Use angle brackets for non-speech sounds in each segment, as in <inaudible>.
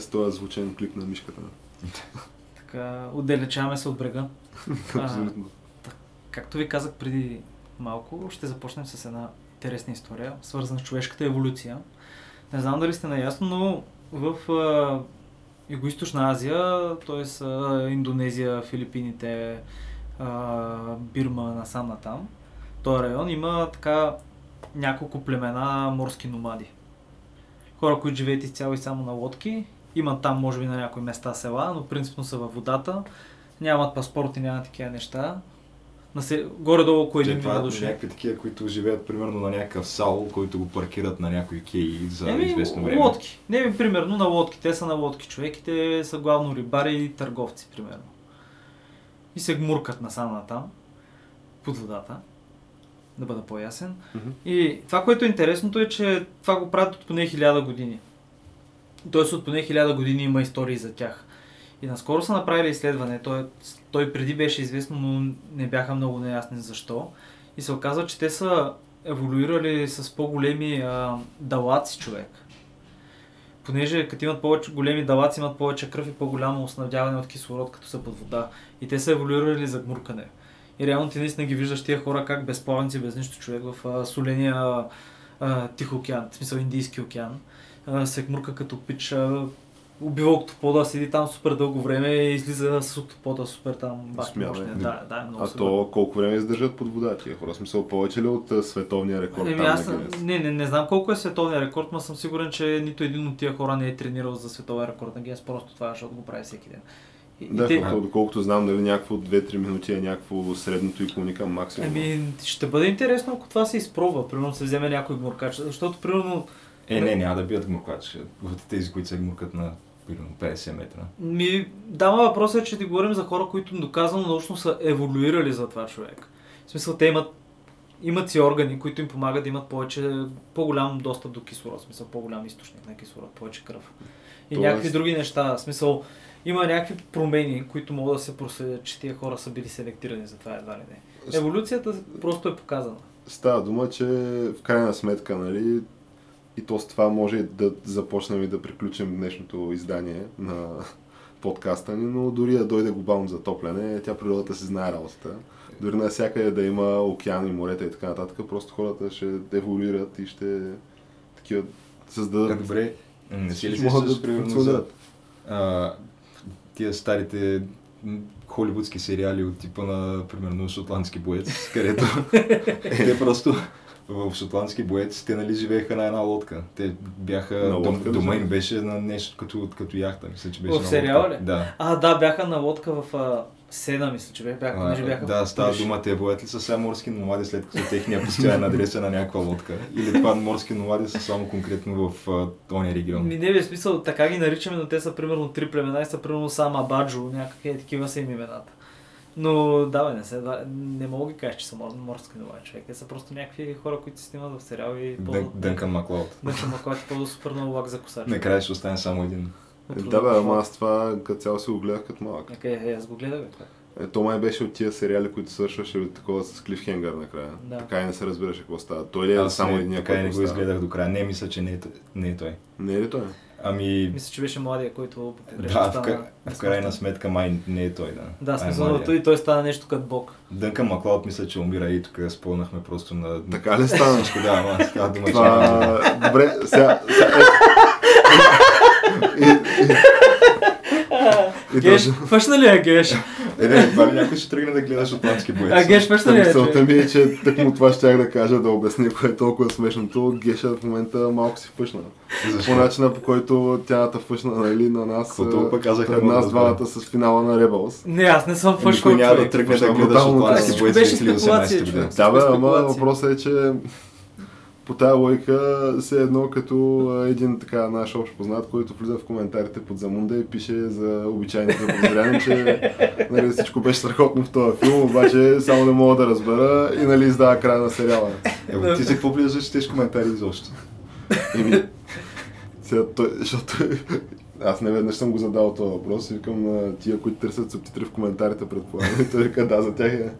с този звучен клип на мишката. така, отдалечаваме се от брега. <laughs> Абсолютно. Както ви казах преди малко, ще започнем с една интересна история, свързана с човешката еволюция. Не знам дали сте наясно, но в а, Юго-Источна Азия, т.е. Индонезия, Филипините, а, Бирма, насам натам, този район има така няколко племена морски номади. Хора, които живеят изцяло и само на лодки, имат там може би на някои места села, но принципно са във водата, нямат паспорти, нямат такива неща. Насе... Горе-долу около един милион са души. някакви такива, които живеят примерно на някакъв сал, който го паркират на някои кеи за Еми, известно време. лодки. Не, ми, примерно на лодки. Те са на лодки. Човеките са главно рибари и търговци, примерно. И се гмуркат насам натам, под водата, да бъда по-ясен. Мгм. И това, което е интересното е, че това го правят от поне хиляда години. Тоест от поне хиляда години има истории за тях. И наскоро са направили изследване. Той, той преди беше известно, но не бяха много неясни защо. И се оказва, че те са еволюирали с по-големи а, далаци човек. Понеже като имат повече големи далаци, имат повече кръв и по-голямо снабдяване от кислород, като са под вода. И те са еволюирали за гмуркане. И реално ти наистина ги виждаш тия хора как без плавници, без нищо човек в а, соления а, Тих океан, в смисъл Индийски океан, се гмурка като пич, а, убива октопода, седи там супер дълго време и излиза с октопода супер там бах Смятай. мощния. Да, да, е много А супер. то колко време издържат под вода тия хора? Смисъл повече ли от световния рекорд там аз на не, не, не знам колко е световния рекорд, но съм сигурен, че нито един от тия хора не е тренирал за световен рекорд на Гинес, просто това, защото го прави всеки ден. И, Да, те, защото, доколкото знам, нали, някакво 2-3 минути е някакво средното и клони към максимум. Еми, ще бъде интересно, ако това се изпробва. Примерно се вземе някой гмуркач, защото примерно Е, не, няма да бият гмуркач. От тези, които се гмуркат на примерно 50 метра. Ми, дама въпросът е, че ти говорим за хора, които доказано научно са еволюирали за това човек. В смисъл, те имат, имат си органи, които им помагат да имат повече, по-голям достъп до кислород, в смисъл по-голям източник на кислород, повече кръв. И Тоест- някакви други неща, в смисъл, има някакви промени, които могат да се проследят, че тия хора са били селектирани за това едва ли не. Еволюцията просто е показана. Става дума, че в крайна сметка, нали, и то с това може да започнем и да приключим днешното издание на подкаста ни, но дори да дойде глобално затопляне, тя природата си знае работата. Дори навсякъде да има океани, морета и така нататък, просто хората ще еволюират и ще такива Е, създадат. добре, не си ли Ще могат да примерно, за функционират. а, тия старите холивудски сериали от типа на, примерно, шотландски боец, където <laughs> те просто в шотландски боец, те нали живееха на една лодка. Те бяха, На лодка дом, дома им беше на нещо като, като яхта, мисля, че беше В на сериала лодка. ли? Да. А, да, бяха на лодка в а, Сена, мисля, че бяха, А, понеже бяха да, става дума, те боят ли са сега морски номади, след като техния постоянен адрес е на някаква лодка? Или това морски номади са само конкретно в а, този регион? Ми не бе, в смисъл, така ги наричаме, но те са примерно три племена и са примерно Сама Баджо, някакви такива са им имената. Но да, бе, не, се, да, не мога да кажа, че са мор, морски нова човек. Те са просто някакви хора, които се снимат в сериал и Дън, ползват. Дънкан Маклауд. Дънкан Маклауд и ползва супер много лак за косач. Накрая ще остане само един. Е, Да, бе, ама аз това като цяло си го гледах като малък. Нека, е, аз го гледах, бе. Е, то май беше от тия сериали, които свършваше такова с клифхенгър накрая. Да. Така и не се разбираше какво става. Той ли е Аз само един, така и не го изгледах до края. Не, мисля, че не е, не е той. Не е ли той? Ами, Мисля, че беше младия, който да, погрешно в, стана. ка- в крайна сметка май не е той, да. Да, е смисъл, младия. той, той стана нещо като бог. Дънкан Маклауд мисля, че умира и тук спълнахме просто на... Така ли стана? Да, ама става дума, че. Това... Добре, сега... сега е. <laughs> И, и, и, Геш, точно- фъшна ли е Геш? Е, не, това ли някой ще тръгне да гледа шотландски боец? А Геш смешно ли е? Мисълта ми е, че тъкмо това щях да кажа, да обясня, кое е толкова смешното. Геша в момента малко си фъшна. Защо? По начина по който тя фъшна нали, на нас, толкова казах, пред мога нас да двамата с финала на Rebels. Не, аз не съм Никой фъшвал няма да тръгне да Фъшна гледа шотландски боец беше 2018 спекулация, година. Да, бе, ама въпросът е, че по тази лойка се едно като един така наш общ познат, който влиза в коментарите под Замунда и пише за обичайните заподозряни, че нали, всичко беше страхотно в този филм, обаче само не мога да разбера и нали издава края на сериала. Е, ти се какво влизаш четеш коментари изобщо? Еми, сега той, защото аз не веднъж съм го задал този въпрос и викам на тия, които търсят субтитри в коментарите предполагам. И той вика, да, за тях е.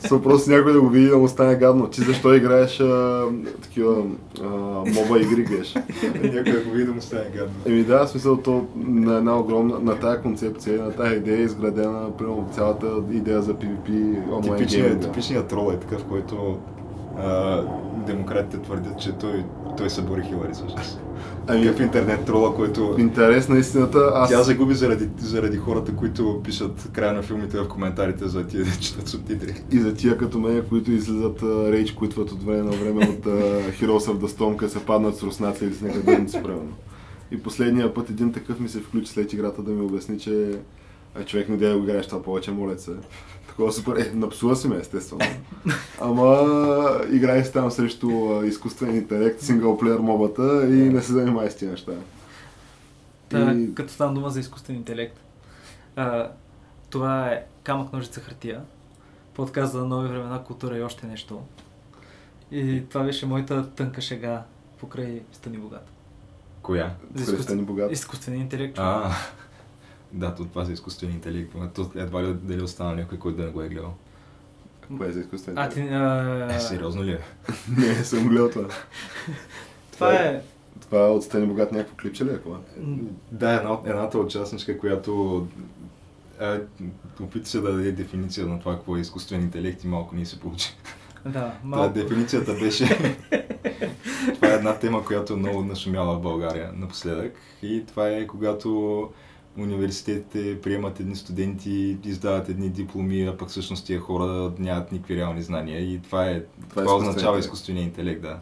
С въпрос някой да го види да му стане гадно. Ти защо играеш а, такива а, моба игри геш? Някой ако види да му стане гадно. Еми да, в смисъл то на една огромна, на тая концепция, на тая идея е изградена, примерно цялата идея за PvP онлайн Типичният, гейминга. типичният трол е такъв, който а, демократите твърдят, че той, той събори Хилари всъщност. Ами, Такъв интернет трола, който в интерес на истината, аз... тя загуби заради, заради хората, които пишат края на филмите в коментарите за тия да <laughs> четат субтитри. И за тия като мен, които излизат рейдж квитват от време на време от uh, Heroes of the Storm, къде се паднат с руснаци или с некадърници, примерно. И последния път един такъв ми се включи след играта да ми обясни, че човек не да го играеш това повече, моля се. Такова супер. Е, напсува си ме, естествено. Ама играй си там срещу изкуствен интелект, синглплеер мобата и не се занимай с тия неща. Та, И- Като стана дума за изкуствен интелект. А, това е камък, ножица, хартия. Подкаст за нови времена, култура и още нещо. И това беше моята тънка шега покрай Стани Богат. Коя? За Покрай Стани Богат. Изкуствен интелект. А, да, то това за изкуствен интелект. ама То едва ли дали остана някой, който да не го е гледал. Кое е за изкуствен А, ти... интелект? А, Е, сериозно ли е? <laughs> Не, съм гледал това. <laughs> това е... Това е от Стани Богат някакво клипче ли е? е? Да, една, от- едната участничка, която а, опита се да даде дефиниция на това какво е изкуствен интелект и малко ни се получи. <laughs> Да, малко... дефиницията беше... това е една тема, която е много нашумяла в България напоследък. И това е когато университетите приемат едни студенти, издават едни дипломи, а пък всъщност тия хора нямат никакви реални знания. И това е... Това, Това е това изкуствен означава интелект. изкуствения интелект, да.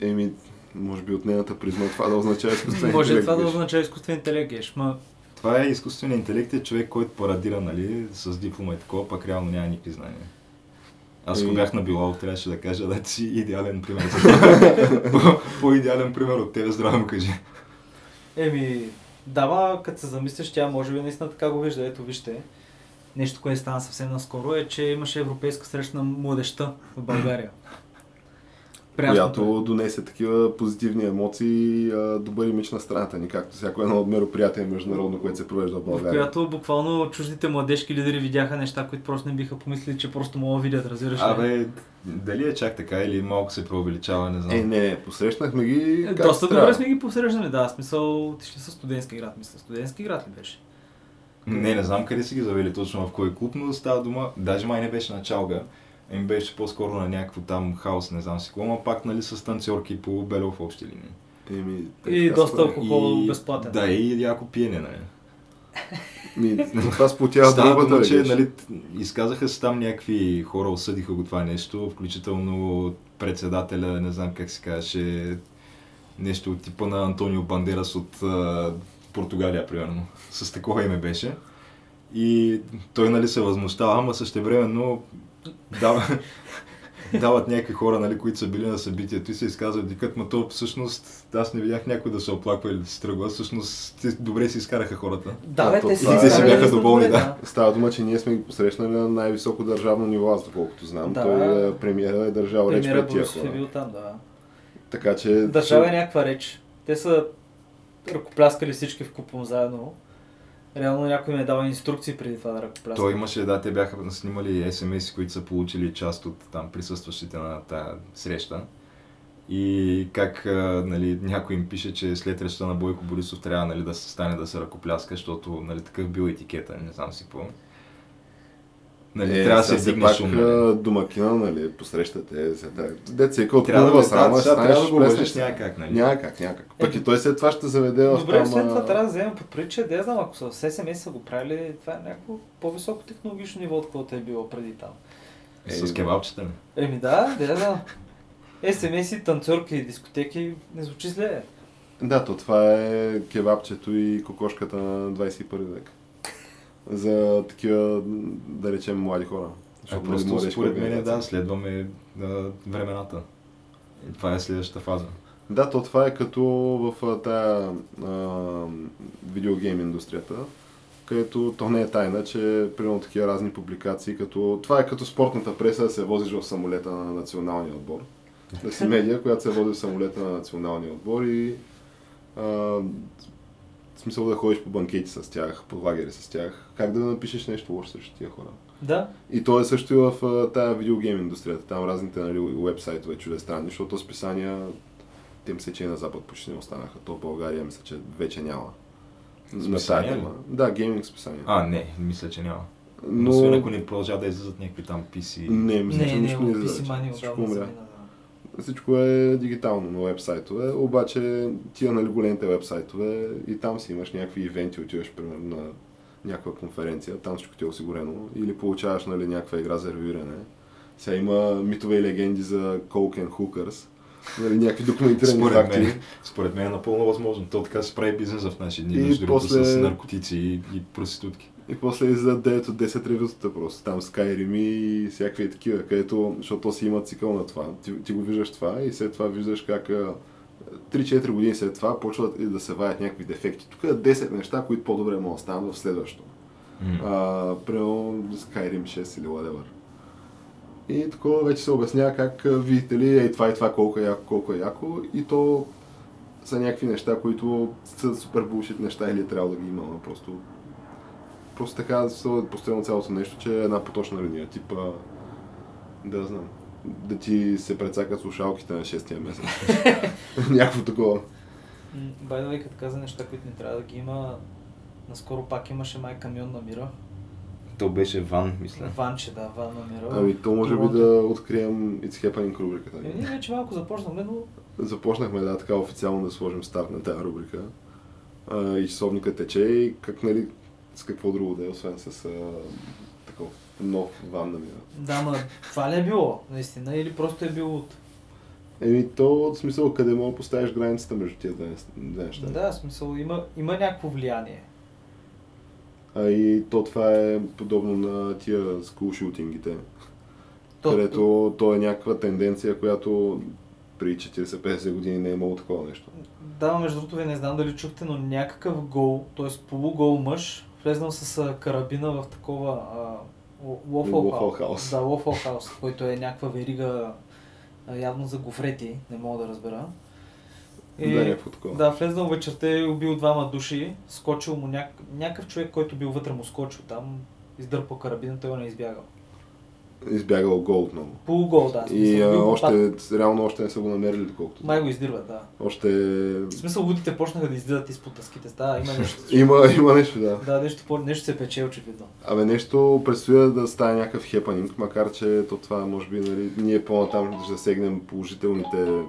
Еми, може би от нейната призма това да означава изкуствен Може интелект. това да означава изкуствен интелект, геш, ма... Това е изкуственият интелект, е човек, който парадира, нали, с диплома и такова, пък реално няма никакви знания. Аз ако бях на Билал, трябваше да кажа, да ти си идеален пример <laughs> По-идеален пример от тебе, здраво кажи. Еми, да, ма, като се замислиш, тя може би наистина така го вижда. Ето, вижте, нещо, което стана съвсем наскоро е, че имаше европейска среща на младеща в България. <laughs> Е. която донесе такива позитивни емоции и добър имидж на страната ни, както всяко едно от мероприятие международно, което се провежда в в България. която буквално чуждите младежки лидери видяха неща, които просто не биха помислили, че просто могат да видят, разбираш ли? Абе, дали е чак така или малко се преувеличава, не знам. Е, не, не, посрещнахме ги Е, Доста трябва. добре сме ги посрещали, да. В Смисъл, отишли са студентски град, мисля. Студентски град ли беше? Не, не знам къде си ги завели точно в кой клуб, но става дума, даже май не беше на чалга, ами беше по-скоро на някакво там хаос, не знам си какво, но пак нали с танцорки по Бело в общи линии. Еми, И доста алкохол безплатен. Да, и яко пиене, нали. Ми, това сплотява другата, че, нали, изказаха се там някакви хора, осъдиха го това нещо, включително председателя, не знам как се казваше, нещо от типа на Антонио Бандерас от а, Португалия, примерно. С такова име беше. И той нали се възмущава, ама същевременно дава, дават някакви хора, нали, които са били на събитието и се изказват, викат, ма то всъщност аз не видях някой да се оплаква или да се тръгва, всъщност те добре си изкараха хората. Да, бе, то те си е- изкарали Те си бяха доволни, да. Става дума, че ние сме ги посрещнали на най-високо държавно ниво, аз доколкото знам. Да. Той е премиера е държал реч пред тия е хора. бил там, да. Така че... Държава е някаква реч. Те са ръкопляскали всички в купон заедно. Реално някой ми е дал инструкции преди това да ръкопляска. Той имаше, да, те бяха снимали смс, които са получили част от там присъстващите на тази среща. И как нали, някой им пише, че след речта на Бойко Борисов трябва нали, да се стане да се ръкопляска, защото нали, такъв бил етикета, не знам си какво. Нали, Е, трябва да се все вдигне пак нали? домакина, нали, посрещате. Деца, от Трябва да хубава го срама, сега трябва да го плеснеш уважиш, се. няма как, нали? Няма как, няма как. Пък Е, и той след това ще заведе в Добре, след това трябва да вземем под че да знам, ако са с SMS са го правили, това е някакво по-високо технологично ниво, отколкото е било преди там. С кебабчета ли? Еми да, да, да. SMS-и, танцорки и дискотеки не звучи зле. Да, то това е кебабчето и кокошката на 21 век. За такива, да речем, млади хора. А Защото просто младежка според мен организация. да, следваме а, времената. И това е следващата фаза. Да, то това е като в тая а, видеогейм индустрията, където то не е тайна, че примерно такива разни публикации, като това е като спортната преса да се возиш в самолета на националния отбор. Да си медия, която се води в самолета на националния отбор и а, в смисъл да ходиш по банкети с тях, по лагери с тях. Как да напишеш нещо лошо срещу тия хора? Да, И то е също и в тая видеогейм индустрията, там разните нали, уебсайтове чуждестранни, защото списания, те мисля, че и на Запад почти не останаха. То в България мисля, че вече няма. На Списания ли? тема. Да, гейминг списания. А, не, мисля, че няма. Но... Освен ако не продължават да излизат някакви там PC. Не, мисля, че не, не, нищо не не, излезе. PC Всичко умря. да. Всичко е дигитално на вебсайтове, обаче тия нали, големите вебсайтове и там си имаш някакви ивенти, отиваш примерно на някаква конференция, там всичко ти е осигурено, или получаваш нали, някаква игра за ревюиране. Сега има митове и легенди за Coke and Hookers, нали, някакви документирани Според факти. мен, според мен е напълно възможно. То така се прави бизнес в наши дни, И между после- с наркотици и, и проститутки. И после излизат 9 от 10 ревютата просто. Там Skyrim и всякакви такива, където, защото то си има цикъл на това. Ти, ти го виждаш това и след това виждаш как а, 3-4 години след това почват и да се ваят някакви дефекти. Тук е 10 неща, които по-добре могат да станат в следващото. М. А, примерно Skyrim 6 или whatever. И такова вече се обяснява как, видите ли, ей това и това колко е яко, колко е яко. И то са някакви неща, които са супер булшит неща или трябва да ги има, но просто просто така се е построено цялото нещо, че е една поточна линия, типа да знам, да ти се прецакат слушалките на 6-я месец. <laughs> Някакво такова. Way, като каза неща, които не трябва да ги има, наскоро пак имаше май камион на мира. То беше ван, мисля. Ванче, да, ван на мира. Ами то може би да открием It's Happening рубриката. Е, ние вече малко започнахме, но Започнахме да така официално да сложим старт на тази рубрика. А, и часовника тече и как нали, с какво друго да е, освен с а, такъв нов ван на мира. да, ма това ли е било, наистина, или просто е било от... Еми то, в смисъл, къде мога да поставиш границата между тия две, неща. Да, смисъл, има, има някакво влияние. А и то това е подобно на тия скул шутингите, То- където то е някаква тенденция, която преди 40-50 години не е имало такова нещо. Да, между другото, ви не знам дали чухте, но някакъв гол, т.е. полугол мъж, влезнал с карабина в такова House. House. Да, House, който е някаква верига явно за гофрети, не мога да разбера. Да, някакво такова. Да, влезнал вечерта и убил двама души, скочил му няк... някакъв човек, който бил вътре му скочил там, издърпал карабина, той не е избягал. Избягал гол отново. Полугол, да. И а, още, реално още не са го намерили, доколкото. Май го издирват, да. Още... В смисъл, лудите почнаха да излизат изпод тъските. Да, има нещо. <laughs> Има, има нещо, да. Да, нещо, по- нещо се пече очевидно. Абе, нещо предстои да стане някакъв хепанинг, макар че то това може би, нали, ние по-натам ще засегнем положителните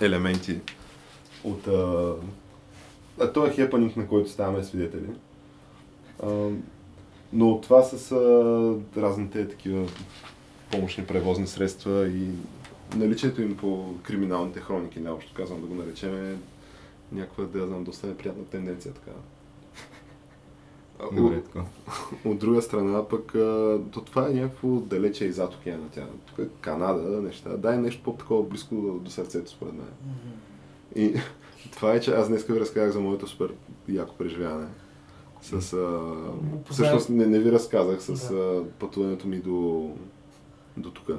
елементи от а... а този хепанинг, на който ставаме свидетели. А, но това с а, разните такива помощни превозни средства и наличието им по криминалните хроники, наобщо казвам да го наречем, е някаква, да я знам, доста неприятна тенденция така. Добре, така. от друга страна, пък то това е някакво далече и зад океана. Тя, тук е Канада, неща. Дай нещо по-такова близко до, до сърцето, според мен. И <laughs> това е, че аз днес ви разказах за моето супер яко преживяване. С, а, всъщност не, не ви разказах с Да. а, пътуването ми до, до тук.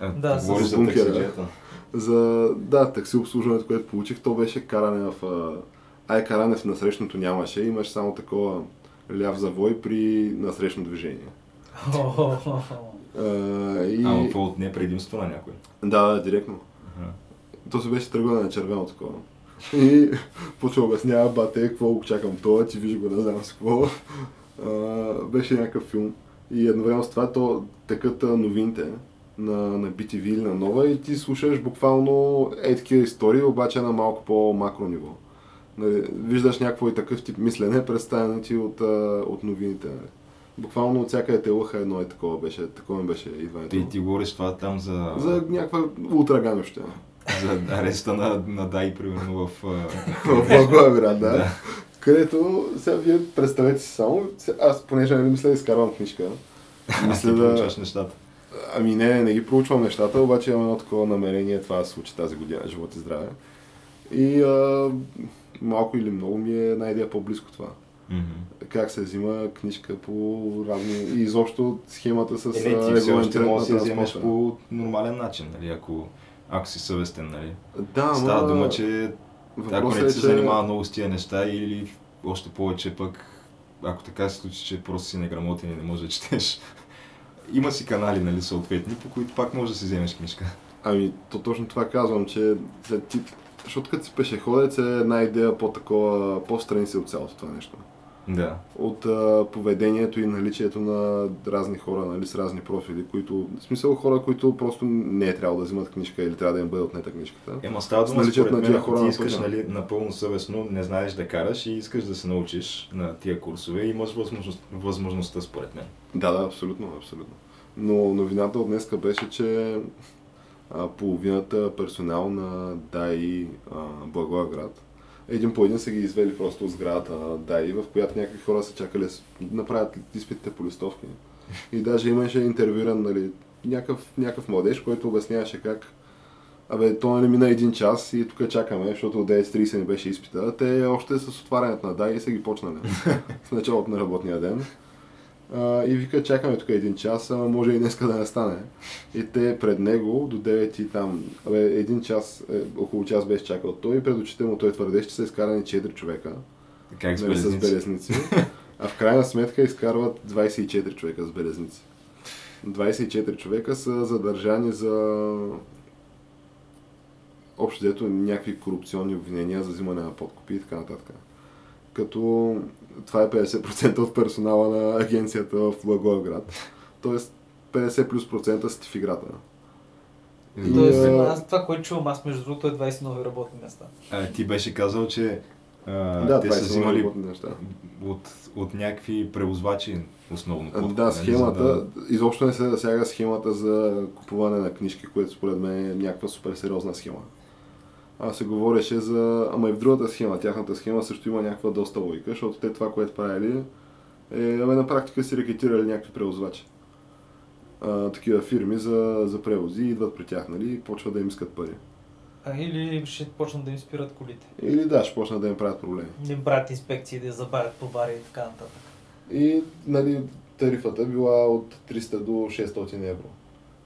А, Да, с за бункера. За, да, такси обслужването, което получих, то беше каране в... А, ай, каране в насрещното нямаше, имаше само такова ляв завой при насрещно движение. А, и... Ама какво отне предимство на някой? Да, да, директно. Аха. То се беше тръгване на червено такова. И почва обяснява, бате, какво го чакам това, ти виж го, не знам с какво. А, беше някакъв филм. И едновременно с това то текат новините на, на BTV или на Нова и ти слушаш буквално е такива истории, обаче на малко по-макро ниво. Нали, виждаш някакво и такъв тип мислене, представено ти от, от новините. Нали. Буквално от всяка те лъха едно е такова беше, такова беше идването. Ти, ти говориш това там за... За някаква ултраганоща. За ареста на, на Дай, примерно в... <laughs> В Благоевград, да. <laughs> Да. Където, сега вие представете си само, аз понеже не мисля да изкарвам книжка, <laughs> Мисля да... нещата. Ами не, не ги проучвам нещата, обаче имам едно такова намерение това да се случи тази година, живот и здраве. И а, малко или много ми е една идея по-близко това. Мгм. Как се взима книжка по разни... И изобщо схемата с Е, не, ти все още регламентирането можеш да вземеш по нормален начин, нали, ако, ако си съвестен, нали. Да, Става дума, че ако не е, ти се че- занимава много с тия неща или още повече пък, ако така се случи, че просто си неграмотен и не можеш да четеш, <laughs> има си канали, нали, съответни, по които пак можеш да си вземеш книжка. Ами, то точно това казвам, че след ти... Защото като си пешеходец е една идея по-такова, по-страни се от цялото това нещо. Да. От а, поведението и наличието на разни хора, нали, с разни профили, които, в смисъл хора, които просто не е трябвало да взимат книжка или трябва да им бъде отнета книжката. Ема става дума, според мен, ако ти искаш нали, напълно съвестно, не знаеш да караш и искаш да се научиш на тия курсове, имаш възможност, възможността, според мен. Да, да, абсолютно, абсолютно. Но новината от днеска беше, че а, половината персонал на ДАИ Благоевград един по един са ги извели просто от сградата на ДАИ, в която някакви хора са чакали да направят изпитите по листовки. И даже имаше интервюран, нали, някакъв, някакъв младеж, който обясняваше как Абе, то не мина един час и тук чакаме, защото от 9.30 не беше изпита. Те още с отварянето на ДАИ са ги почнали. <laughs> с началото на работния ден. А, и вика, чакаме тук един час, ама може и днеска да не стане. И те пред него до 9 и там, абе, един час, е, около час беше чакал той и пред очите му той твърдеше, че са изкарани 4 човека Как с нали, с белезници? белезници. А в крайна сметка изкарват 24 човека с белезници. 24 човека са задържани за общо дето някакви корупционни обвинения за взимане на подкупи и така нататък. Като това е 50% от персонала на агенцията в Благоевград. Тоест 50 плюс процента са ти в играта. И, Тоест, а, аз това, което чувам, аз между другото е 20 нови работни места. А, ти беше казал, че а, да, те са е взимали от, от някакви превозвачи основно. Подкуп, Да, нали, схемата, за изобщо не се засяга схемата за купуване на книжки, което според мен е някаква супер сериозна схема. А се говореше за... Ама и в другата схема, тяхната схема също има някаква доста логика, защото те това, което правили, е, абе, на практика си рекетирали някакви превозвачи. А, такива фирми за, за превози, идват при тях, нали, и почват да им искат пари. А, или ще почнат да им спират колите. Или да, ще почнат да им правят проблеми. Да им правят инспекции, да я забавят товари и така нататък. И нали, тарифата била от 300 до 600 евро.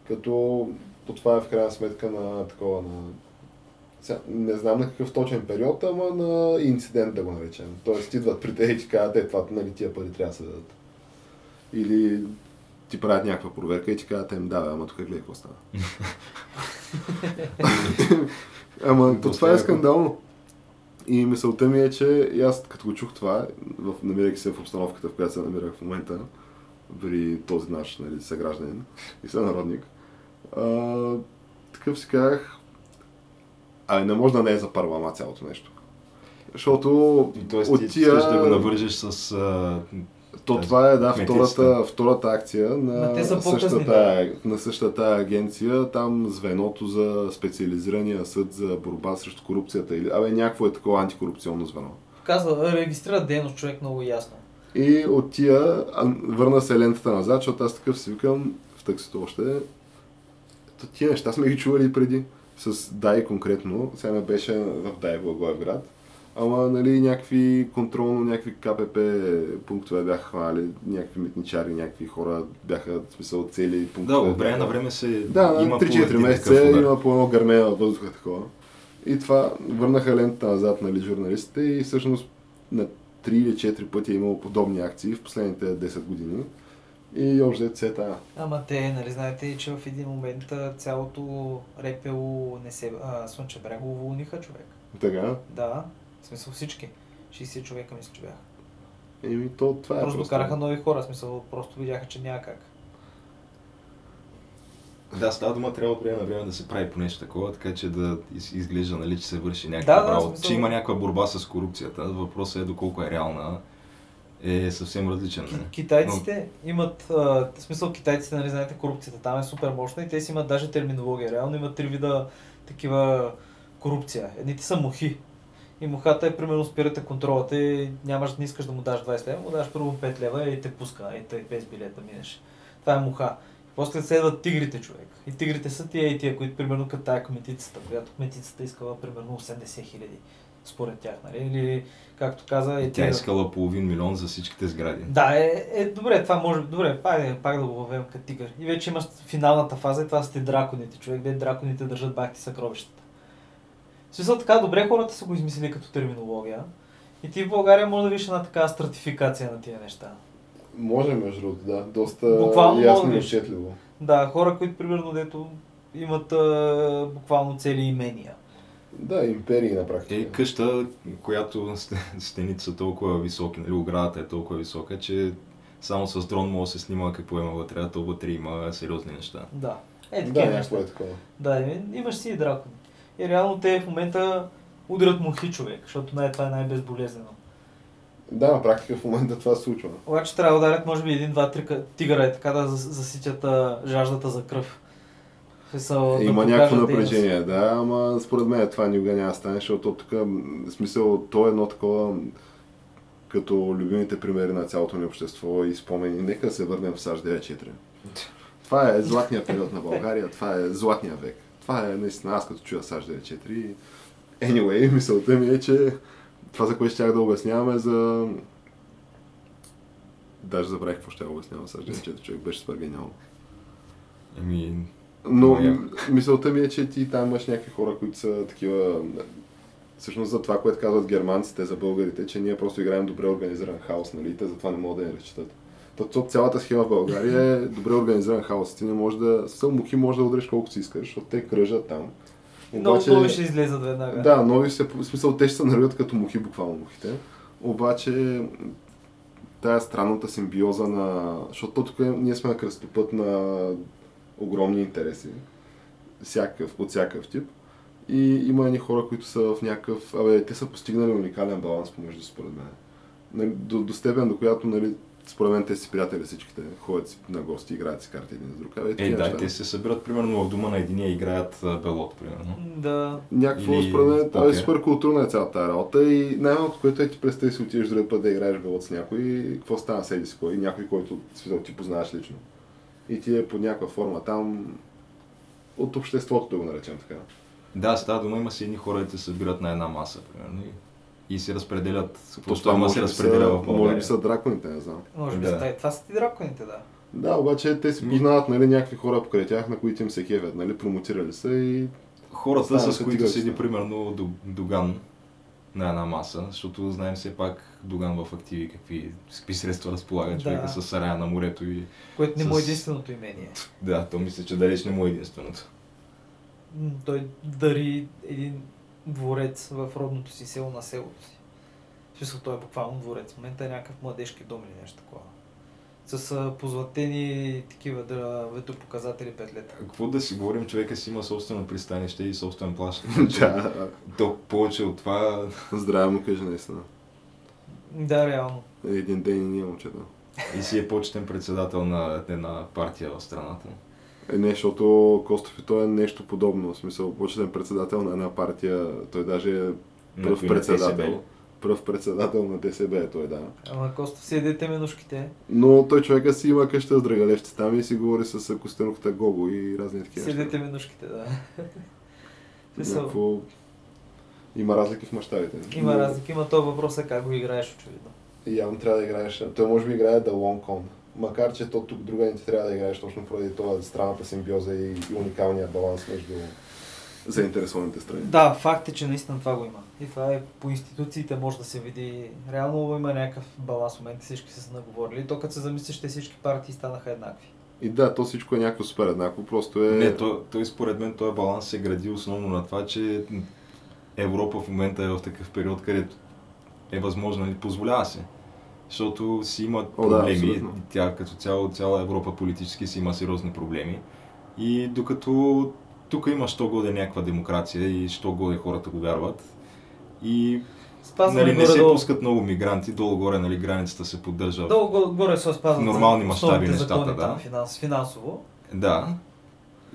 Като то това е в крайна сметка на такова на... Сега, не знам на какъв точен период, ама на инцидент да го наречем. Тоест идват при те и ти казват, е, това, нали, тия пари трябва да се дадат. Или ти правят някаква проверка и ти казват, им да, бе, ама тук гледай какво става. <laughs> ама то това е скандално. И мисълта ми е, че аз като го чух това, в, намирайки се в обстановката, в която се намирах в момента, при този наш нали, съгражданин и сънародник, а, такъв си казах, а не може да не е за първа цялото нещо. Защото И Тоест, от ти тия... искаш да го навържеш с... А... То това е, да, втората, втората акция на, същата, на същата агенция, там звеното за специализирания съд за борба срещу корупцията или, абе, някакво е такова антикорупционно звено. Казва, регистрира дейност човек много ясно. И от тия, върна се лентата назад, защото аз такъв си викам в таксито още. То тия неща сме ги чували преди. С Дай конкретно, сега не беше в Дай Благоевград. Ама, нали, някакви контролно, някакви КПП пунктове бяха хванали, някакви митничари, някакви хора бяха, в смисъл, цели Да, пунктове. от време на време се Да, има 3-4 по един месеца има по едно гърме във въздуха такова. И това върнаха лентата назад, нали, журналистите и всъщност на 3 или 4 пъти е имало подобни акции в последните 10 години. И още тая. Ама те, нали, знаете, че в един момент цялото РПУ не се... А, Слънче бряг го уволниха човек. Така. Да, в смисъл всички. 60 човека мисля, че бяха. Еми, то това е Просто просто. докараха нови хора, в смисъл, просто видяха, че няма как. Да, става дума, трябва време на време да се прави по нещо такова, така че да из- изглежда, нали, че се върши Да, някаква да, работа, смисъл- че има някаква борба с корупцията. Въпросът е доколко е реална, е съвсем различен. Ки- Не? Китайците имат, а, в смисъл китайците, нали знаете, корупцията там е супер мощна и те си имат даже терминология. Реално имат три вида такива корупция. Едните са мухи. И мухата е примерно спирате контролата и нямаш, не искаш да му даш 20 лева, му даш първо 5 лева и те пуска, и те без билет да минеш. Това е муха. После следват тигрите, човек. И тигрите са тия и тия, които примерно като тая кметицата, която кметицата искала примерно 80 хиляди, според тях, нали? Или, както каза, е Тя тия- искала половин милион за всичките сгради. да, е, е, добре, това може, добре, пак, пак да го въвем като тигър. И вече имаш финалната фаза и това са ти драконите, човек, де драконите държат бахти съкровищата. В смисъл така, добре хората са го измислили като терминология. И ти в България може да видиш една такава стратификация на тия неща. Може, между другото, да. Доста Буквално ясно и да отчетливо. Да, хора, които примерно дето имат а, буквално цели имения. Да, империи на практика. Е, къща, която сте- стените са толкова високи, нали, оградата е толкова висока, че само с дрон може да се снима какво има вътре, а то вътре има сериозни неща. Да. Е, да, такива неща. е такова. Да, и- имаш си и дракони. И реално те в момента удрят мухи човек, защото най- това е най-безболезнено. Да, на практика в момента това се случва. Обаче трябва да ударят може би един, два, три ка- тигъра, е така да зас- заситят жаждата за кръв. Смисъл, да Има покажат някакво напрежение, да, ама според мен това никога няма да стане, защото тук, в смисъл, то е едно такова, като любимите примери на цялото ни общество и спомени. Нека да се върнем в САЩ 9-4. Това е златния период на България, това е златния век. Това е наистина, аз като чуя САЩ 9-4. Anyway, <laughs> мисълта ми е, че това, за което щях да обясняваме за... Даже забравих какво ще обяснявам САЩ 9-4, човек беше супер гениално. Еми, Но Много яко. м- мисълта ми е, че ти там имаш някакви хора, които са такива... Всъщност за това, което казват германците за българите, че ние просто играем добре организиран хаос, нали? и Те затова не могат да ни разчитат. То, цялата схема в България е добре организиран хаос. Ти не можеш да... Съл мухи може да удреш колкото си искаш, защото те кръжат там. Много нови ще излезат веднага. Да, нови се, в смисъл, те ще се нарвят като мухи, буквално мухите. Обаче, тая странната симбиоза на... Защото тук ние сме на кръстопът на огромни интереси. Всякакъв, от всякакъв тип. И има едни хора, които са в някакъв... Абе, те са постигнали уникален баланс помежду според мен. Нали, до, до степен, до която, нали, според мен, те си приятели всичките, ходят си на гости, играят си карти един с друг. Абе, е, да, неща. те се събират примерно в дома на единия играят белот, примерно. Да. Някакво, Или според мен, това е покер. супер културна е цялата тази работа и най-малко, което е ти представи си отидеш другия път да играеш белот с някой и какво стана седи си кой, някой, който ти познаваш лично. И ти е под някаква форма там от обществото, да го наречем така. Да, става дума, има си едни хора, които се събират на една маса, примерно, и, и се разпределят, какво Това има се разпределя са- в Може България. би са драконите, не знам. Може би Да. да. това са ти драконите, да. Да, обаче те си познават нали, някакви хора покрай тях, на които им се кевят, нали, промотирали са и Хората, с се които седи, си. примерно, Ду- Доган на една маса, защото знаем все пак Доган в активи какви, какви средства разполага Да. човека с сарая на морето и Което не му е С- единственото имение. да, то мисля, че далеч не му е единственото. Той дари един дворец в родното си село на селото си. В смисъл, той е буквално дворец. В момента е някакъв младежки дом или нещо такова. С позлатени такива да, ветропоказатели петлета. Какво да си говорим, човека си има собствено пристанище и собствен плащ. <laughs> да, То повече от това здраве му кажи наистина. Да, реално. Един ден и ние момчета. и си е почетен председател на една партия в страната. Е, не, защото Костов и той е нещо подобно. В смисъл, почетен председател на една партия, той даже е На пръв на председател. Пръв председател на ДСБ е той, да. Ама Костов си едете менушките. Но той човека си има къща с драгалевци там и си говори с костенката Гого и разни такива. Си едете неща. менушките, да. <laughs> Някакво... Има разлики в мащабите. Има Но разлика, има този въпрос е как го играеш очевидно. Явно трябва да играеш. Той може би играе The Long Con. Макар, че то тук друга не ти трябва да играеш точно поради това странната симбиоза и уникалния баланс между заинтересованите страни. Да, факт е, че наистина това го има. И това е по институциите може да се види. Реално има някакъв баланс в момента, всички са се наговорили. И то като се замислиш, те всички партии станаха еднакви. И да, то всичко е някакво супер еднакво, просто е... Не, той, той според мен този баланс се гради основно на това, че Европа в момента е в такъв период, където е възможно, нали, позволява се. защото си има О, да, проблеми. Тя като цяло, цяла Европа политически си има сериозни проблеми. И докато тук има що годе някаква демокрация и що годе хората го вярват. И Спазваме нали, не се горе-долу- пускат много мигранти, долу-горе нали, границата се поддържа. Долу го- горе се спазват нормални мащаби нещата, да. там, финанс, финансово. Да.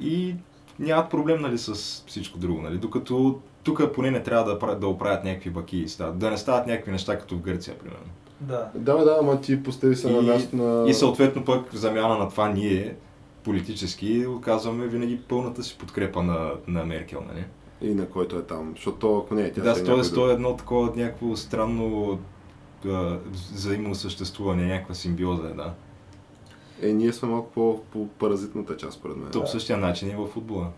И нямат проблем нали, с всичко друго. Нали? Докато тук поне не трябва да, да оправят някакви баки. Да не стават някакви неща като в Гърция, примерно. Да. Да, да, ама ти постави се на И- място на... И съответно пък в замяна на това ние политически оказваме винаги пълната си подкрепа на, на Меркел, нали? И на който е там. Защото ако не е тя Да, си е друг. е едно такова някакво странно а, взаимно съществуване, някаква симбиоза е, да. Е, ние сме малко по, по паразитната част, според мен. То по същия начин и в футбола.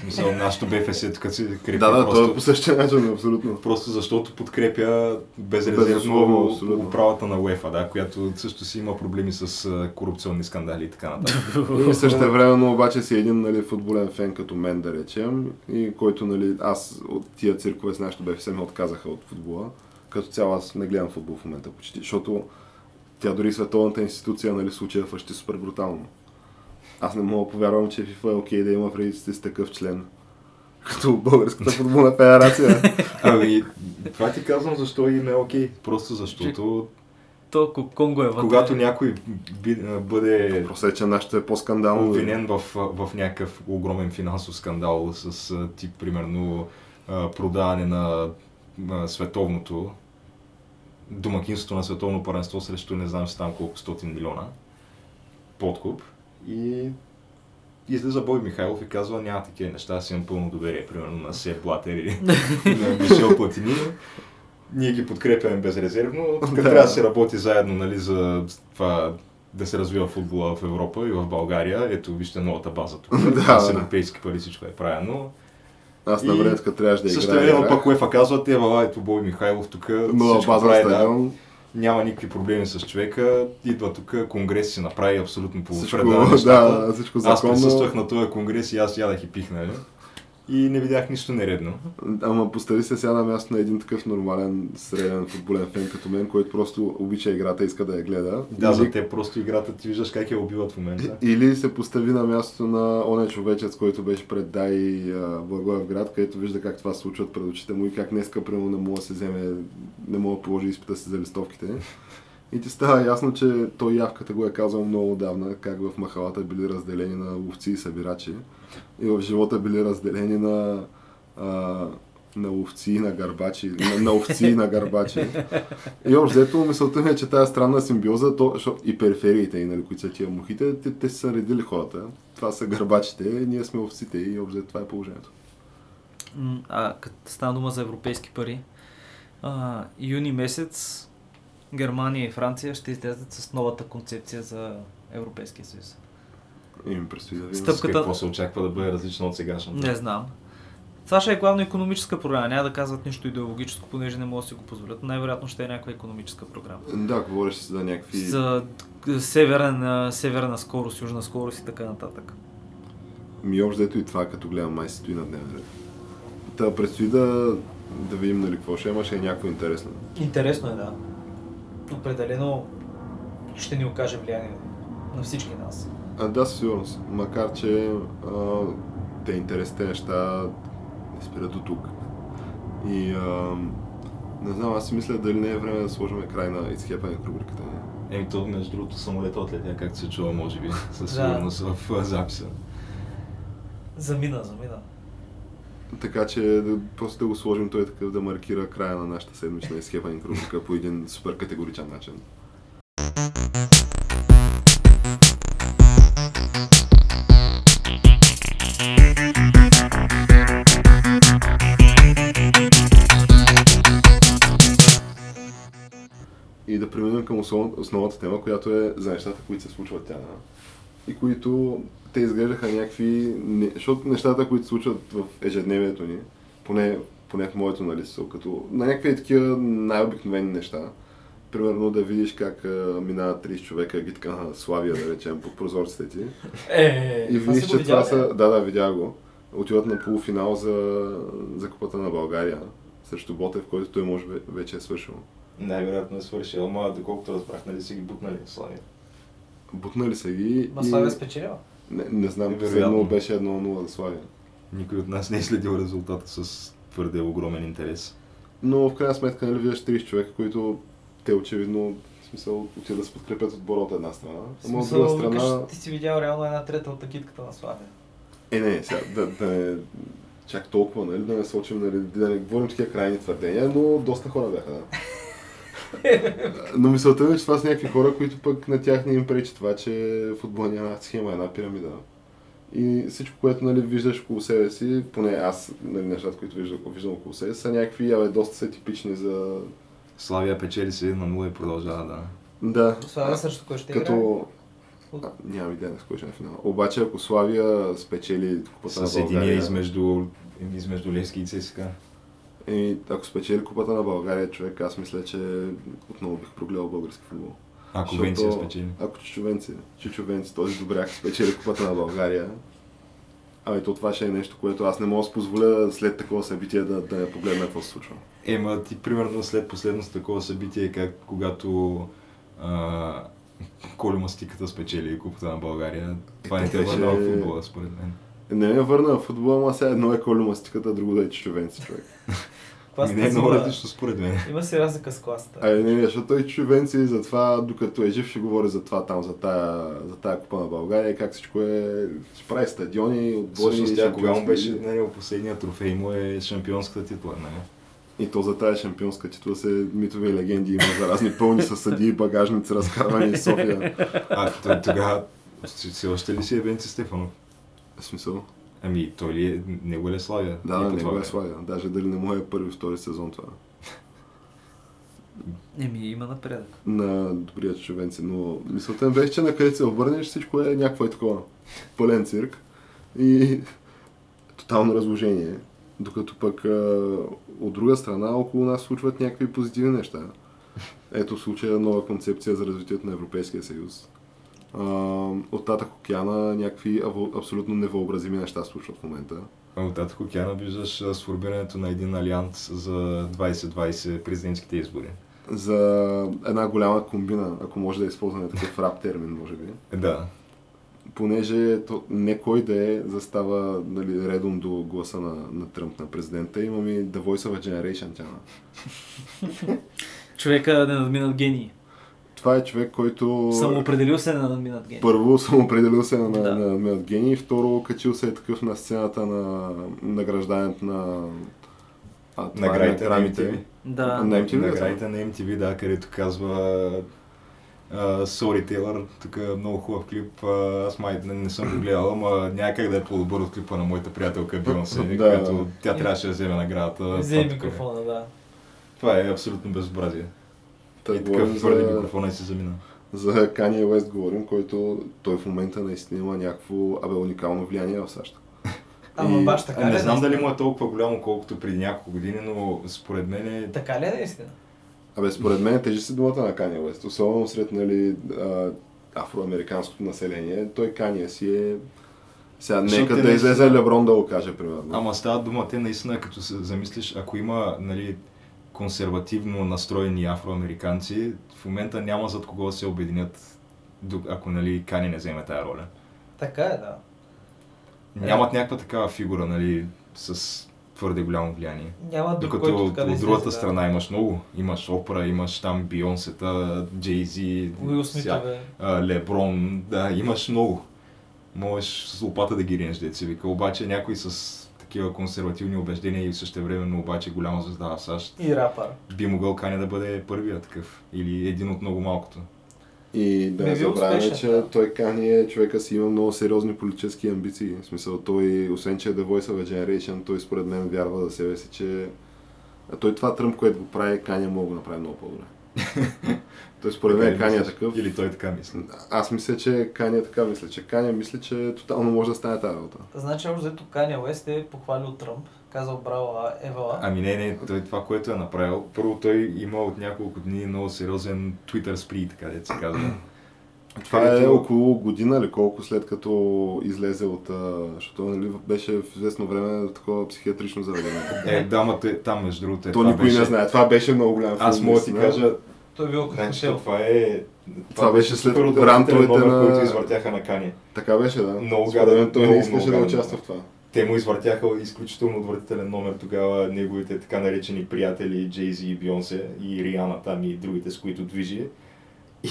Смисъл, нашото БФС тук се крепи Да, да, просто, то е по същия начин, абсолютно. просто защото подкрепя безрезервно управата на УЕФА, да, която също си има проблеми с корупционни скандали и така нататък. И също времено обаче си един нали, футболен фен като мен, да речем, и който, нали, аз от тия циркове с нашото БФС ме отказаха от футбола. Като цяло аз не гледам футбол в момента почти, защото тя дори световната институция, нали, случая фащи супер брутално. Аз не мога повярвам, че FIFA е окей да има преди с такъв член. <laughs> Като Българската футболна федерация. <laughs> Ами, това ти казвам защо им е окей. Просто защото То Ко- Конго е вътре. когато някой бъде Просто е, че нашето е по-скандално. обвинен в, в някакъв огромен финансов скандал с тип, примерно, продаване на, на световното домакинството на световно паренство срещу не знам си там колко стотин милиона подкуп и излиза Бой Михайлов и казва няма такива неща, аз имам пълно доверие, примерно на Сев Блатер или <laughs> на Мишел Платини. Ние ги подкрепяме безрезервно. Тук Да. трябва да се работи заедно нали, за това да се развива футбола в Европа и в България. Ето, вижте новата база тук. <laughs> Да, с да. европейски пари всичко е правилно. Аз на времето, като трябваше да Също играя. време играх. пък УЕФА казва, те вала, ето Бой Михайлов тук Нова база прави, да, стадион. Няма никакви проблеми с човека, идва тук, конгрес си направи абсолютно по <laughs> нещата. да, всичко Аз законно. присъствах на този конгрес и аз ядах и пих, нали? И не видях нищо нередно. Ама постави се сега на място на един такъв нормален среден футболен фен като мен, който просто обича играта и иска да я гледа. Да, или, за те просто играта ти виждаш как я убиват в момента. или се постави на мястото на оня човечец, който беше пред Дай а, Благоевград, където вижда как това се случва пред очите му и как днеска примерно не мога да се вземе, не мога да положи изпита си за листовките. И ти става ясно, че той явката го е казал много отдавна, как в махалата били разделени на ловци и събирачи. И в живота били разделени на, а, на ловци и на гарбачи, на, на овци и на гарбачи. И общо мисълта ми е, че тази странна симбиоза, то, и перифериите, и, нали, които са тия мухите, те, те са редили хората. Това са гарбачите, ние сме овците и общо това е положението. А като стана дума за европейски пари, а, юни месец Германия и Франция ще излязат с новата концепция за Европейския съюз. И ми предстои да видим. Стъп- С какво се очаква да бъде различно от сегашното? Не знам. Това ще е главно економическа програма. Няма да казват нищо идеологическо, понеже не могат да си го позволят. Най-вероятно ще е някаква економическа програма. Да, говориш за някакви... За северна, северна скорост, южна скорост и така нататък. Ми общо и това, като гледам, май си стои на дневен ред. Та предстои да, да видим нали, какво ще има, ще е някакво интересно. Интересно е, да. Определено ще ни окаже влияние на всички нас. А, да, със сигурност. Макар, че а, те интересните неща не спират до тук. И а, не знам, аз си мисля дали не е време да сложим край на изхепане в рубриката. Еми, то между другото самолета отлетя, както се чува, може би, <laughs> със сигурност в записа. Замина, замина. Така че да, просто да го сложим той такъв да маркира края на нашата седмична изхепане рубрика по един супер категоричен начин. И да преминем към основ- основната тема, която е за нещата, които се случват тя. И които те изглеждаха някакви... Защото нещата, които се случват в ежедневието ни, поне, поне в моето нали, като на някакви такива най-обикновени неща. Примерно да видиш как а, минават 30 човека гитка на Славия, да речем, под прозорците ти. Е, И видиш, че това са... Да, да, видя го. Отиват на полуфинал за, за купата на България срещу Ботев, който той може би вече е свършил. Най-вероятно е свършил, ама доколкото разбрах, нали си ги бутнали Славия. Бутнали са ги Ма и... Славия спечелила. Не, не знам, Вероятно. последно беше 1-0 за Славия. Никой от нас не е следил резултата с твърде огромен интерес. Но в крайна сметка, нали, виждаш 30 човека, които те очевидно, смисъл, отидат да се подкрепят отбора от една страна. Ама от друга страна... викаш, ти си видял реално една трета от агитката на Славия. Е, не, сега, да, да не... Чак толкова, нали, да не сочим, нали, да не говорим такива крайни твърдения, но доста хора бяха, да. <laughs> Но мисълта ми е, че това са някакви хора, които пък на тях не им пречи това, че футбол няма схема, една пирамида. И всичко, което нали, виждаш около себе си, поне аз, нали, нещата, които виждам, виждам около себе си, са някакви, абе, доста са типични за... Славия печели се на 0 и продължава да. Да. Славия срещу кой ще играе? Като... А, нямам идея на с кой ще е на финал. Обаче, ако Славия спечели купата на С единия България... измежду, измежду Левски и ЦСКА. Еми, ако спечели купата на България, човек, аз мисля, че отново бих прогледал български футбол. Ако Венция спечели. Ако Чичовенци, Чичовенци, този добряк спечели купата на България, ами то това ще е нещо, което аз не мога да си позволя след такова събитие да, да не погледна какво се случва. Ема ти примерно след последното такова събитие, как когато а, Колю Мастиката спечели купата на България, това не те Беше- върна в футбола, според мен. Не ме върна в футбола, ама сега едно е колюмастиката, друго да е Чичовенци, човек. <laughs> Ми не е много различно според мен. Има си разлика с класата. Ай, не, не, защото той Чичовенци затова, докато е жив, ще говори за това там, за тая, за тая купа на България, как всичко е, ще прави стадиони, отбори, Всъщност тя кога му беше лиги. на него последния трофей му е шампионската титла, нали? И то за тая шампионска титла се митове и легенди има за разни пълни със съдии, багажници, разкарвани София. А той тогава все още ли си е Венци Стефанов? В смисъл? Ами той ли е, него ли е Славия? Да, по не това го е. Славия. Даже дали не му е първи, втори сезон това. Еми, има напредък. На добрия чувенци. Но мисълта ми беше, че на където се обърнеш, всичко е някакво е такова. Пълен цирк. И тотално разложение. Докато пък от друга страна около нас случват някакви позитивни неща. Ето в случая нова концепция за развитието на Европейския съюз. От татък океана някакви абсолютно невъобразими неща случват в момента. А От Татък океана виждаш сформирането на един алианс за 2020 президентските избори. За една голяма комбина, ако може да използваме такъв рап термин, може би. Да. понеже то, не кой да е застава нали, редом до гласа на, на Тръмп на президента, имаме и The Voice of a Generation тяна. <laughs> Човека да не надминат гении. Това е човек, който Самоопределил се да надминат гении. първо съм определил се на, Да. на, на, на гений, второ качил се е такъв на сцената на награждането на а, това е Наградите на. MTV. Да. На MTV, Наградите на MTV, да, където казва Sorry Taylor, тук е много хубав клип, а, аз май не, не съм го гледал, ама няма как да е по-добър от клипа на моята приятелка Бионсе, <laughs> Да. която тя трябваше да вземе наградата. Вземи Това тук е- микрофона, да. Това е абсолютно безобразие. Та И говорим такъв твърде за, микрофона и се замина. за Kanye West говорим, който той в момента наистина има някакво абе, уникално влияние в САЩ. <laughs> Ама И- баш така ли не е знам дали му е толкова голямо, колкото преди няколко години, но според мен е... Така ли е наистина? Абе, според мен тежи се думата на Kanye West, особено сред нали, а, афроамериканското население. Той Kanye си е... Сега, нека да излезе Леброн да го каже, примерно. Ама става дума, те наистина, като се замислиш, ако има нали, консервативно настроени афроамериканци, в момента няма зад кого да се обединят, ако нали, Кани не вземе тая роля. Така е, да. Нямат някаква такава фигура, нали, с твърде голямо влияние. Няма Докато който от, да от другата излезе, страна имаш много. Имаш Опра, имаш там Бионсета, Джейзи, Да. Леброн, да, имаш много. Можеш с лопата да ги ринеш, деца вика. Обаче някой с такива консервативни убеждения и същевременно обаче голяма звезда в САЩ И рапър. би могъл Кани да бъде първия такъв. Или един от много малкото. И да не забравяме, че да. той Kanye, човека си има много сериозни политически амбиции. В смисъл, той, освен че е The Voice of a Generation, той според мен вярва за себе си, че а той това Тръмп, което го прави, Kanye мога да го направи много по-добре. <laughs> той според мен Kanye е такъв. Или той така мисли. Аз мисля, че Кани е така мисля, че Кани мисля, че тотално може да стане тази работа. Значи, общо взето Кания Уест е похвалил Тръмп. Казал браво, Евала. Ами не, не, той това, което е направил. Първо той има от няколко дни много сериозен Twitter спри, така да се казва. <clears throat> Това където- е около година или колко след като излезе от... Защото нали, беше в известно време такова психиатрично заведение. Е, да, ма те- там между другото е То това никой беше... не знае. Това беше много голям. Аз мога да ти кажа, Той е бил като значи, хотел. това е... Това беше след рантовете на- който извъртяха на Кани. Така беше, да. Много гаден, той много, не искаше да участва в това. Те му извъртяха изключително отвратителен номер тогава неговите така наречени приятели Джейзи и Бионсе и Риана там и другите, с които движи.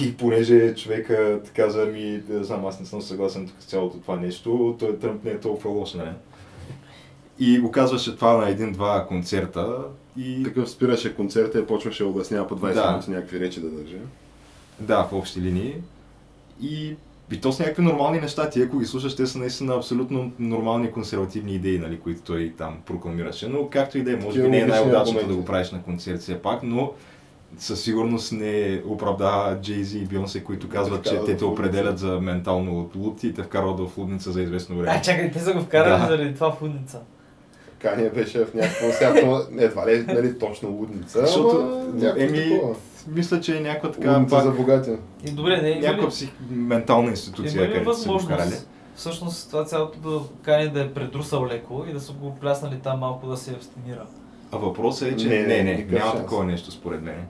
И понеже човека каза ми, да знам, аз не съм съгласен тук с цялото това нещо, той Тръмп не е толкова лош, нали? И го казваше това на един-два концерта и Такъв спираше концерта и почваше да обяснява по 20 Да. минути някакви речи да държи. Да, в общи линии. И, и то с някакви нормални неща. Ти ако ги слушаш, те са наистина абсолютно нормални консервативни идеи, нали, които той там прокламираше. Но както и да е, може би не е най-удачното да го правиш на концерт все пак, но със сигурност не оправдава Джейзи и Бионсе, които казват, че те те определят за ментално луд и те вкарват в лудница за известно време. А, чакай, те са го вкарали Да. заради това в лудница. Кания беше в някакво всяко, едва ли, нали, точно лудница, Защото, ама еми, мисля, че е някаква така Лудница пак, за богати. И добре, не е има някаква ли, псих... ментална има институция, ли го вкарали. възможност всъщност това цялото да кани да е предрусал леко и да са го пляснали там малко да се абстинира. А въпросът е, че Не, не, не, не, няма шанс. такова нещо според мен.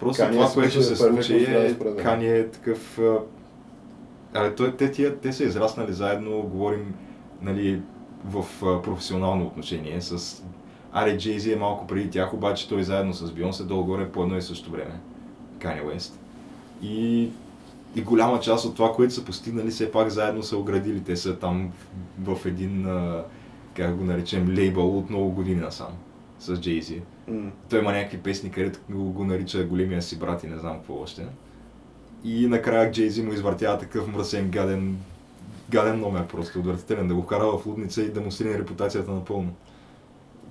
Просто Кани това, е което случай се случи е. Кани е такъв... а, Абе, той, те, тия, те са израснали заедно, говорим нали, в професионално отношение с... Аре Джейзи е малко преди тях, обаче той заедно с Бионсе долу-горе по едно и също време. Кани Уест. И, и голяма част от това, което са постигнали, все пак заедно са оградили. Те са там в, в един, как го наречем, лейбъл от много години насам с Джейзи. М. Той има някакви песни, където го, го нарича големия си брат и не знам какво още. И накрая Джейзи му извъртява такъв мръсен, гаден, гаден номер просто, отвратителен, да го вкара в лудница и да му срине репутацията напълно.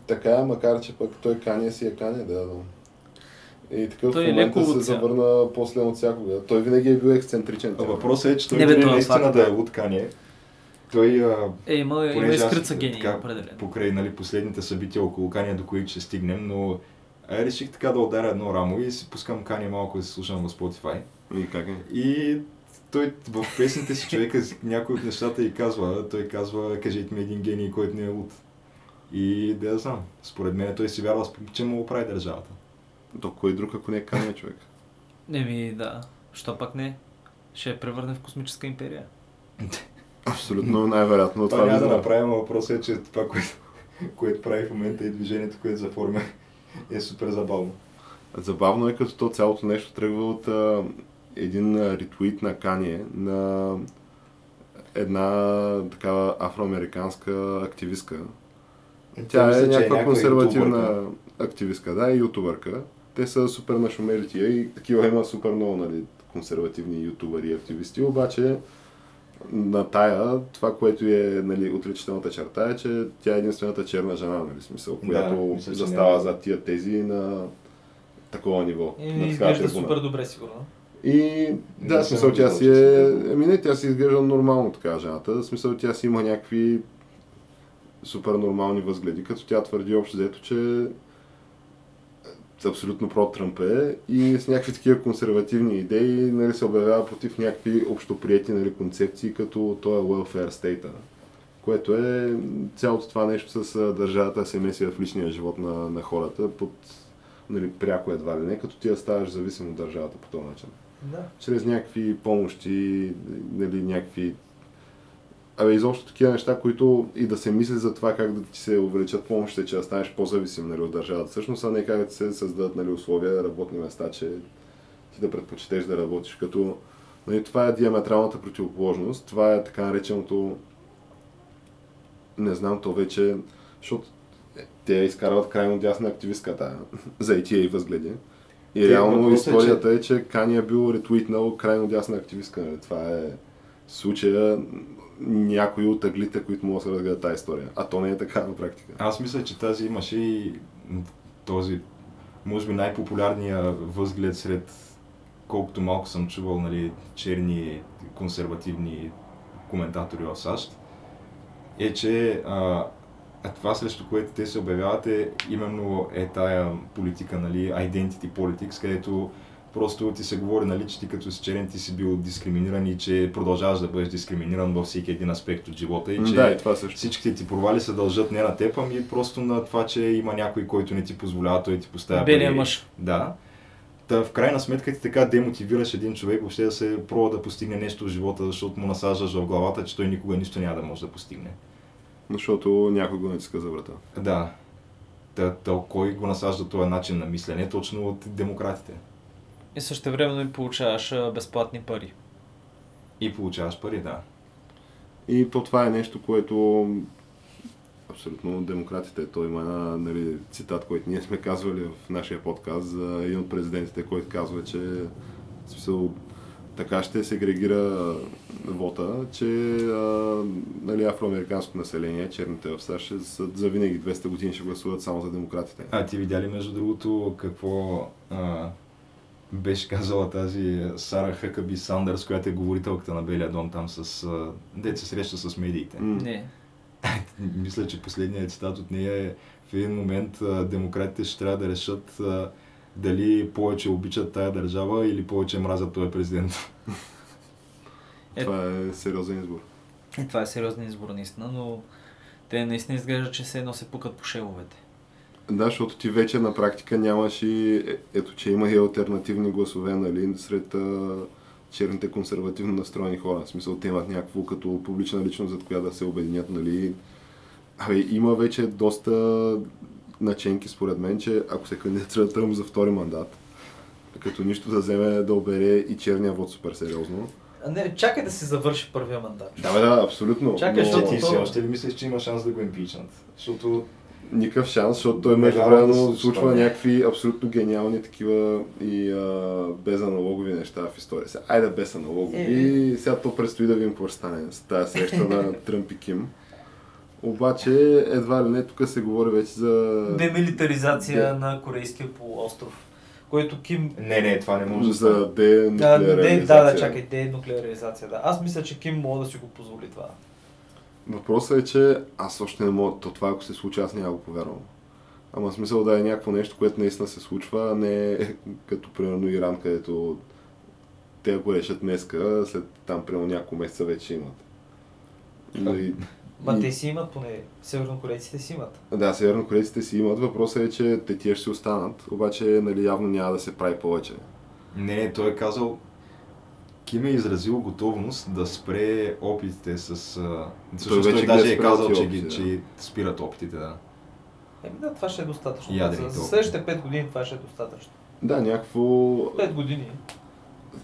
Така е, макар че пък той Кания си е Кания, да. И такъв Той той е момент леко се луд завърна после от всякога. Той винаги е бил ексцентричен. А въпросът е, че той Не, бе, е наистина факт, да е да. луткане. Той а, Е, има, има аз изкрица гений, така определено. покрай нали, последните събития около Кания, до които ще стигнем, но а, реших така да ударя едно рамо и си пускам Кания малко да се слушам в Spotify. И как е? И той в песните си човека някои от нещата и казва, той казва, кажете ми един гений, който не е луд. И да я знам, според мен той си вярва, че му го прави държавата. То кой друг, ако не е Кания човек? Не ми, да. Що пак не? Ще я превърне в космическа империя. <laughs> Абсолютно най-вероятно. Това, Това няма да направим, но въпросът е, че това, което, което прави в момента и движението, което заформя, е супер забавно. Забавно е, като то цялото нещо тръгва от а, един ретвит на Кание на една такава афроамериканска активистка. Тя Мисля, е че някаква консервативна ютубърка. активистка, да, и ютубърка. Те са супер нашумели тия и такива има супер много нали, консервативни ютубъри и активисти, обаче на тая, това, което е нали, отрицателната черта е, че тя е единствената черна жена, нали, смисъл, Да, която мисля, че застава няма. зад тия тези на такова ниво. И на изглежда супер добре, сигурно. И да, в смисъл съм тя виждал, си е... Еми не, тя си изглежда нормално така жената. В смисъл тя си има някакви супер нормални възгледи, като тя твърди общо взето, че е абсолютно про Тръмп е и с някакви такива консервативни идеи нали, се обявява против някакви общоприети нали, концепции, като то е welfare state което е цялото това нещо с държавата се меси в личния живот на, на хората под нали, пряко едва ли не, като ти я ставаш зависим от държавата по този начин Да. чрез някакви помощи, нали, някакви... Абе, изобщо такива неща, които и да се мисли за това как да ти се увеличат помощите, че да станеш по-зависим нали, от държавата. Всъщност, а не как да се създадат нали, условия, работни места, че ти да предпочетеш да работиш. Като нали, това е диаметралната противоположност. Това е така нареченото не знам, то вече, защото е, те изкарват крайно дясна активистка тая, за и възгледи. И Те, реално въпросът е, историята е, че Кани е бил ретвитнал крайно дясна активистка. Нали? Това е случая някои от аглите, които могат да се разгледат тази история. А то не е така на практика. Аз мисля, че тази имаше и този, може би най-популярния възглед сред колкото малко съм чувал нали, черни консервативни коментатори в САЩ, е, че а, а това срещу което те се обявяват е именно е тая политика, нали, identity politics, където Просто ти се говори, нали, че ти като си черен ти си бил дискриминиран и че продължаваш да бъдеш дискриминиран във всеки един аспект от живота и че Да, и това също. всичките ти провали се дължат не на теб, ами просто на това, че има някой, който не ти позволява, той ти поставя Белия бариери. мъж. Да. Та в крайна сметка ти така демотивираш един човек въобще да се пробва да постигне нещо в живота, защото му насаждаш в главата, че той никога нищо няма да може да постигне. Защото някой го натиска за врата. Да. Та, та, кой го насажда този начин на мислене? Точно от демократите. И също времено и получаваш безплатни пари. И получаваш пари, да. И то това е нещо, което абсолютно демократите. Той има една нали, цитат, който ние сме казвали в нашия подкаст за един от президентите, който казва, че смисъл, така ще сегрегира вота, че а, нали, афроамериканското население, черните в САЩ, за, винаги 200 години ще гласуват само за демократите. А ти видя ли между другото какво а, беше казала тази Сара Хъкаби Сандърс, която е говорителката на Белия дом там с... А, дет се среща с медиите. Не. <laughs> Мисля, че последният цитат от нея е в един момент а, демократите ще трябва да решат а, дали повече обичат тая държава или повече мразят този президент. Е. Това е сериозен избор. И това е сериозен избор наистина, но те наистина изглежда, че се едно се пукат по шеловете. Да, защото ти вече на практика нямаш и... е- Ето, че има и альтернативни гласове, нали, сред а, черните консервативно настроени хора. В смисъл, те имат някакво като публична личност, за която да се обединят, нали. Абе, има вече доста наченки, според мен, че ако се кандидатира Тръмп за втори мандат, като нищо да вземе да обере и черния вод супер сериозно. А не, чакай да се завърши първия мандат. Да, да, абсолютно. Чакай, но... защото ти все още ли мислиш, че има шанс да го импичнат? Защото Никакъв шанс, защото той Не между дава да случва случва. някакви абсолютно гениални такива и а, безаналогови неща в история. Сега, айде без аналогови. Е. И сега то предстои да видим какво стане с тази среща на Тръмп и Ким. Обаче едва ли не тук се говори вече за... Демилитаризация Да. на Корейския полуостров, който Ким... не, не, това не може да за стане. Да, да, да, да, чакай, денуклеаризация, да. Аз мисля, че Ким мога да си го позволи това. Въпросът е, че аз още не мога, то това ако се случи, аз няма го повярвам. Ама смисъл да е някакво нещо, което наистина се случва, а не <laughs> като примерно Иран, където те ако решат днеска, след там примерно няколко месеца вече имат. Нали, <laughs> Ма и- те си имат поне, севернокорейците си имат. Да, севернокорейците си имат. Въпросът е, че те тия ще си останат, обаче нали, явно няма да се прави повече. Не, той е казал, Ким е изразил готовност да спре опитите с... Всъщност той, вече ги даже е е казал, че, ги, опити, че спират опитите, да. Еми да, това ще е достатъчно. Ядрените За, за следващите 5 години това ще е достатъчно. Да, някакво... 5 години.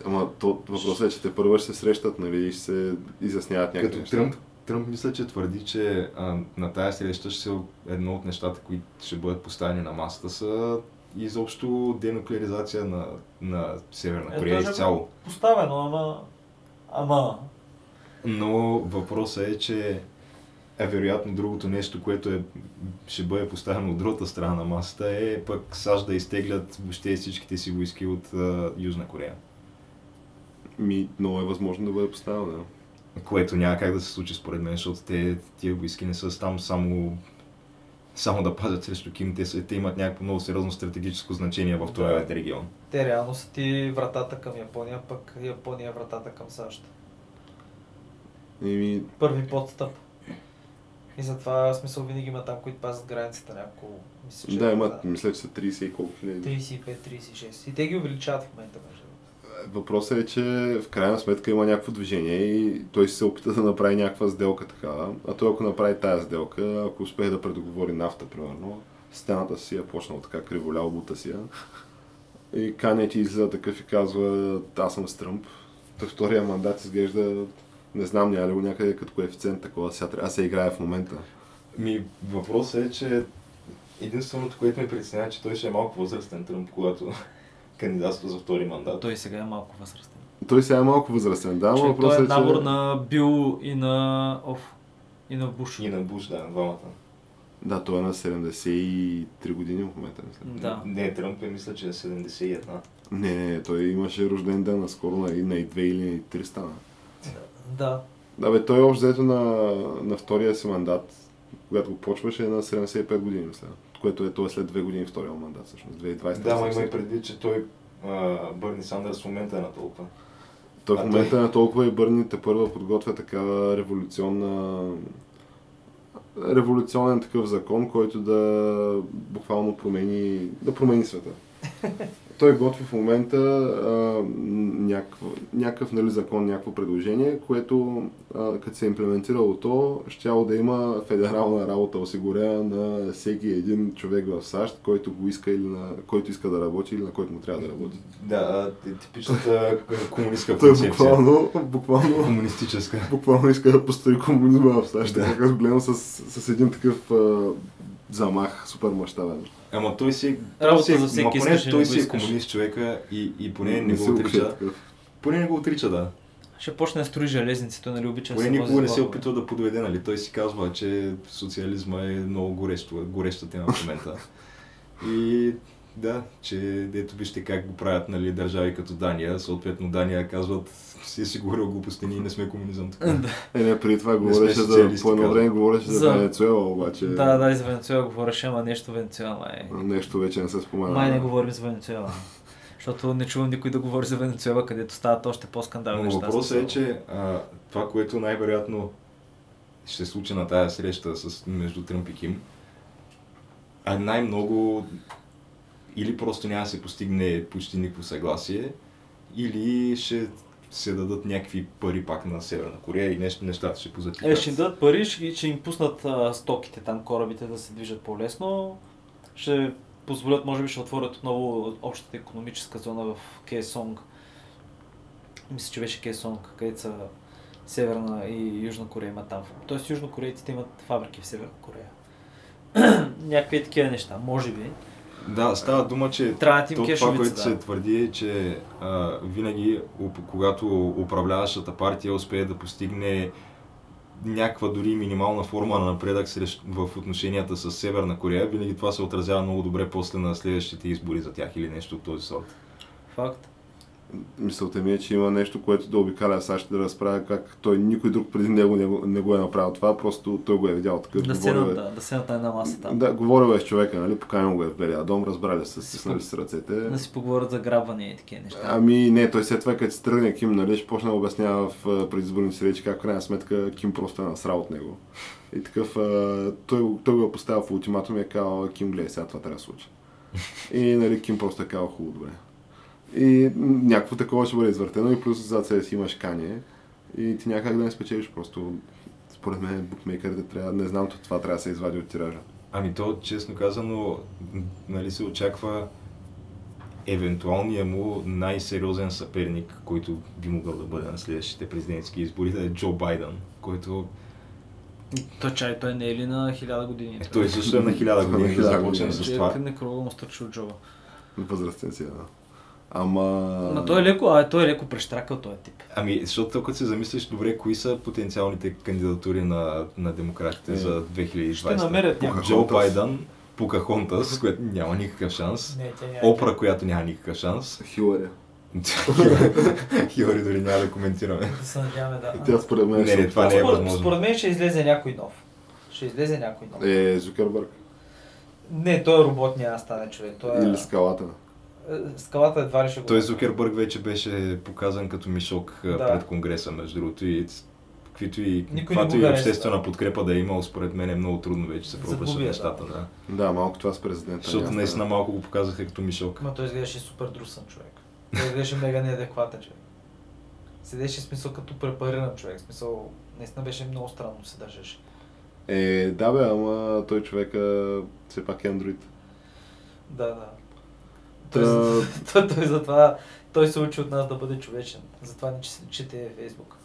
Ама то, въпросът е, че те първо ще се срещат, нали, и ще се изясняват някакви Като неща. Тръмп, Тръмп мисля, че твърди, че а, на тая среща ще се едно от нещата, които ще бъдат поставени на масата са изобщо денуклеаризация на, на Северна Е, Корея даже изцяло. Поставено, ама... Ама... Но въпросът е, че е вероятно другото нещо, което е, ще бъде поставено от другата страна на масата е пък САЩ да изтеглят въобще всичките си войски от а, Южна Корея. Ми, много е възможно да бъде поставено, да. Което няма как да се случи според мен, защото те, тия войски не са там само, само да пазят срещу Ким, те, са, те имат някакво много сериозно стратегическо значение в този Да. регион. Те реално са ти вратата към Япония, пък Япония е вратата към САЩ. Еми, Първи подстъп. И затова в смисъл винаги има там, които пазят границата няколко. Мисля, че да, имат, мисля, че са 30 и колко хиляди. 35-36. И те ги увеличават в момента, между. Въпросът е, че в крайна сметка има някакво движение и той се опита да направи някаква сделка такава. А той ако направи тая сделка, ако успее да предоговори нафта, примерно, стената си е почнал така криволял бута си. И Каня ти излиза такъв и казва, аз съм с Тръмп. Та втория мандат изглежда, не знам, няма ли го някъде като коефициент такова, сега да се играе в момента. Ми, въпросът е, че единственото, което ме притеснява, е, че той ще е малко възрастен Тръмп, когато кандидатства за втори мандат. Той сега е малко възрастен. Той сега е малко възрастен, да, но Че той въпросът е е, че... набор на Бил и на Оф. И на Буш. И на Буш, да, двамата. Да, той е на 73 години в момента, мисля. Да. Не, Тръмп е мисля, че е 71. Не, не, не, той имаше рожден ден наскоро на, на и 2 или на и 3 стана. Да. Да, бе, той общо взето на, на втория си мандат, когато го почваше, е на 75 години, мисля. Което е, той е след 2 години втория мандат, всъщност, 2020. Да, ма има и предвид, че той а, Бърни Сандърс в момента е на толкова. Той в момента той- на толкова и Бърни те първа подготвя такава революционна революционен такъв закон, който да буквално промени, да промени света. <laughs> Той готви в момента а, някакъв, някакъв нали, закон, някакво предложение, което като се е имплементирало то, щяло да има федерална работа осигурена на всеки един човек в САЩ, който го иска или на който иска да работи или на който му трябва да работи. Да, типичната комунистка Той концепция. буквално, буквално Комунистическа. буквално иска да построи комунизма в САЩ. Да. Така гледам с, с един такъв замах, супер мащабен. Ами той си... Работа той си, за всеки ма поне той не си е комунист човека и, и поне не, се го укрие отрича. Поне не го отрича, да. Ще почне да строи железници, той нали обича да Поне се никога не се опитва да подведе, нали? Той си казва, че социализма е много горещо, гореща тема в момента. И да, че ето вижте как го правят нали, държави като Дания. Съответно Дания казват, си е си говорил глупости, ние не сме комунизъм. тук. Е, не, преди това говореше за, по едно време говореше за, За- Венецуела, обаче Да, да, и за Венецуела говореше, ама нещо Венецуела май. нещо вече не се спомена. Май не говорим за Венецуела. Защото не чувам никой да говори за Венецуела, където стават още по-скандални неща. въпросът е, че а, това, което най-вероятно ще се случи на тази среща с, между Тръмп и Ким, а най-много или просто няма да се постигне почти никакво съгласие, или ще се дадат някакви пари пак на Северна Корея и нещо, нещата ще позатихат. Е, ще им дадат пари, ще, ще им пуснат а, стоките там, корабите да се движат по-лесно. Ще позволят, може би ще отворят отново общата економическа зона в Кейсонг. Мисля, че беше Кейсонг, където са Северна и Южна Корея имат там. Тоест южнокорейците имат фабрики в Северна Корея. <clears throat> Някакви такива неща, може би. Да, става дума, че Трябва да им то, това, което да. се твърди е, че а, винаги, когато управляващата партия успее да постигне някаква дори минимална форма на напредък в отношенията с Северна Корея, винаги това се отразява много добре после на следващите избори за тях или нещо от този сорт. Факт. Мисълта ми е, че има нещо, което да обикаля САЩ да разправя как той никой друг преди него не, го- не го е направил това, просто той го е видял такъв. Да седнат, е- да, да седнат на една маса там. Да, говорил е с човека, нали, поканил го е в Белия дом, разбрали се, стиснали с ръцете. Да си поговорят за грабване и такива неща. Ами не, той след това, като се тръгне Ким, нали, ще почне да обяснява в предизборните си речи как в крайна сметка Ким просто е насрал от него. И такъв, а, той, той го е поставил в ултиматум и е казал, Ким, гледай, сега това трябва да случи. <laughs> И нали, Ким просто е казал, хубаво, добре. И някакво такова ще бъде извъртено и плюс зад себе си имаш кане и ти някак да не спечелиш, просто според мен букмейкърите трябва, не знам, това трябва да се извади от тиража. Ами то, честно казано, нали се очаква евентуалният му най-сериозен съперник, който би могъл да бъде на следващите президентски избори, да е Джо Байден, който Той чай, той не е ли на хиляда години? е, той също е на хиляда <laughs> На години, да хиляда започнем години. с това. не кръга му стърчи от джоба. Възрастен си, е, да. Ама... Ма той е леко, а той е леко прещракал този тип. Ами, защото като се замислиш, добре, кои са потенциалните кандидатури на, на демократите Е, за 2020? Ще намерят някой. Джо Байден, Покахонтас, с което няма никакъв шанс. Не, няма. Опра, която няма никакъв шанс. Хилари. <laughs> Хилари дори няма да коментираме. Да се надяваме, да. Тя според мен... Не, ще не, това не е възможно. според мен ще излезе някой нов. Ще излезе някой нов. Е, Зукърбърг. Не, той е робот, няма да стане човек. Той е... Или скалата. Е, Скалата едва ли ще го... Той Зукербърг вече беше показан като мишок Да. пред Конгреса, между другото. И каквито и, Никой не каквато го и обществена подкрепа да е имал, според мен е много трудно вече се я, нещата. да. Да. Да, малко това с президента. Защото наистина малко го показаха като мишок. Ма той изглеждаше супер друсан човек. Той изглеждаше мега неадекватен човек. Седеше смисъл като препариран човек. Смисъл, наистина беше много странно се държеше. Е, да бе, ама той човека все пак е андроид. Да, да. <laughs> Той, той, той, затова той се учи от нас да бъде човечен. Затова ни че- чете Фейсбук.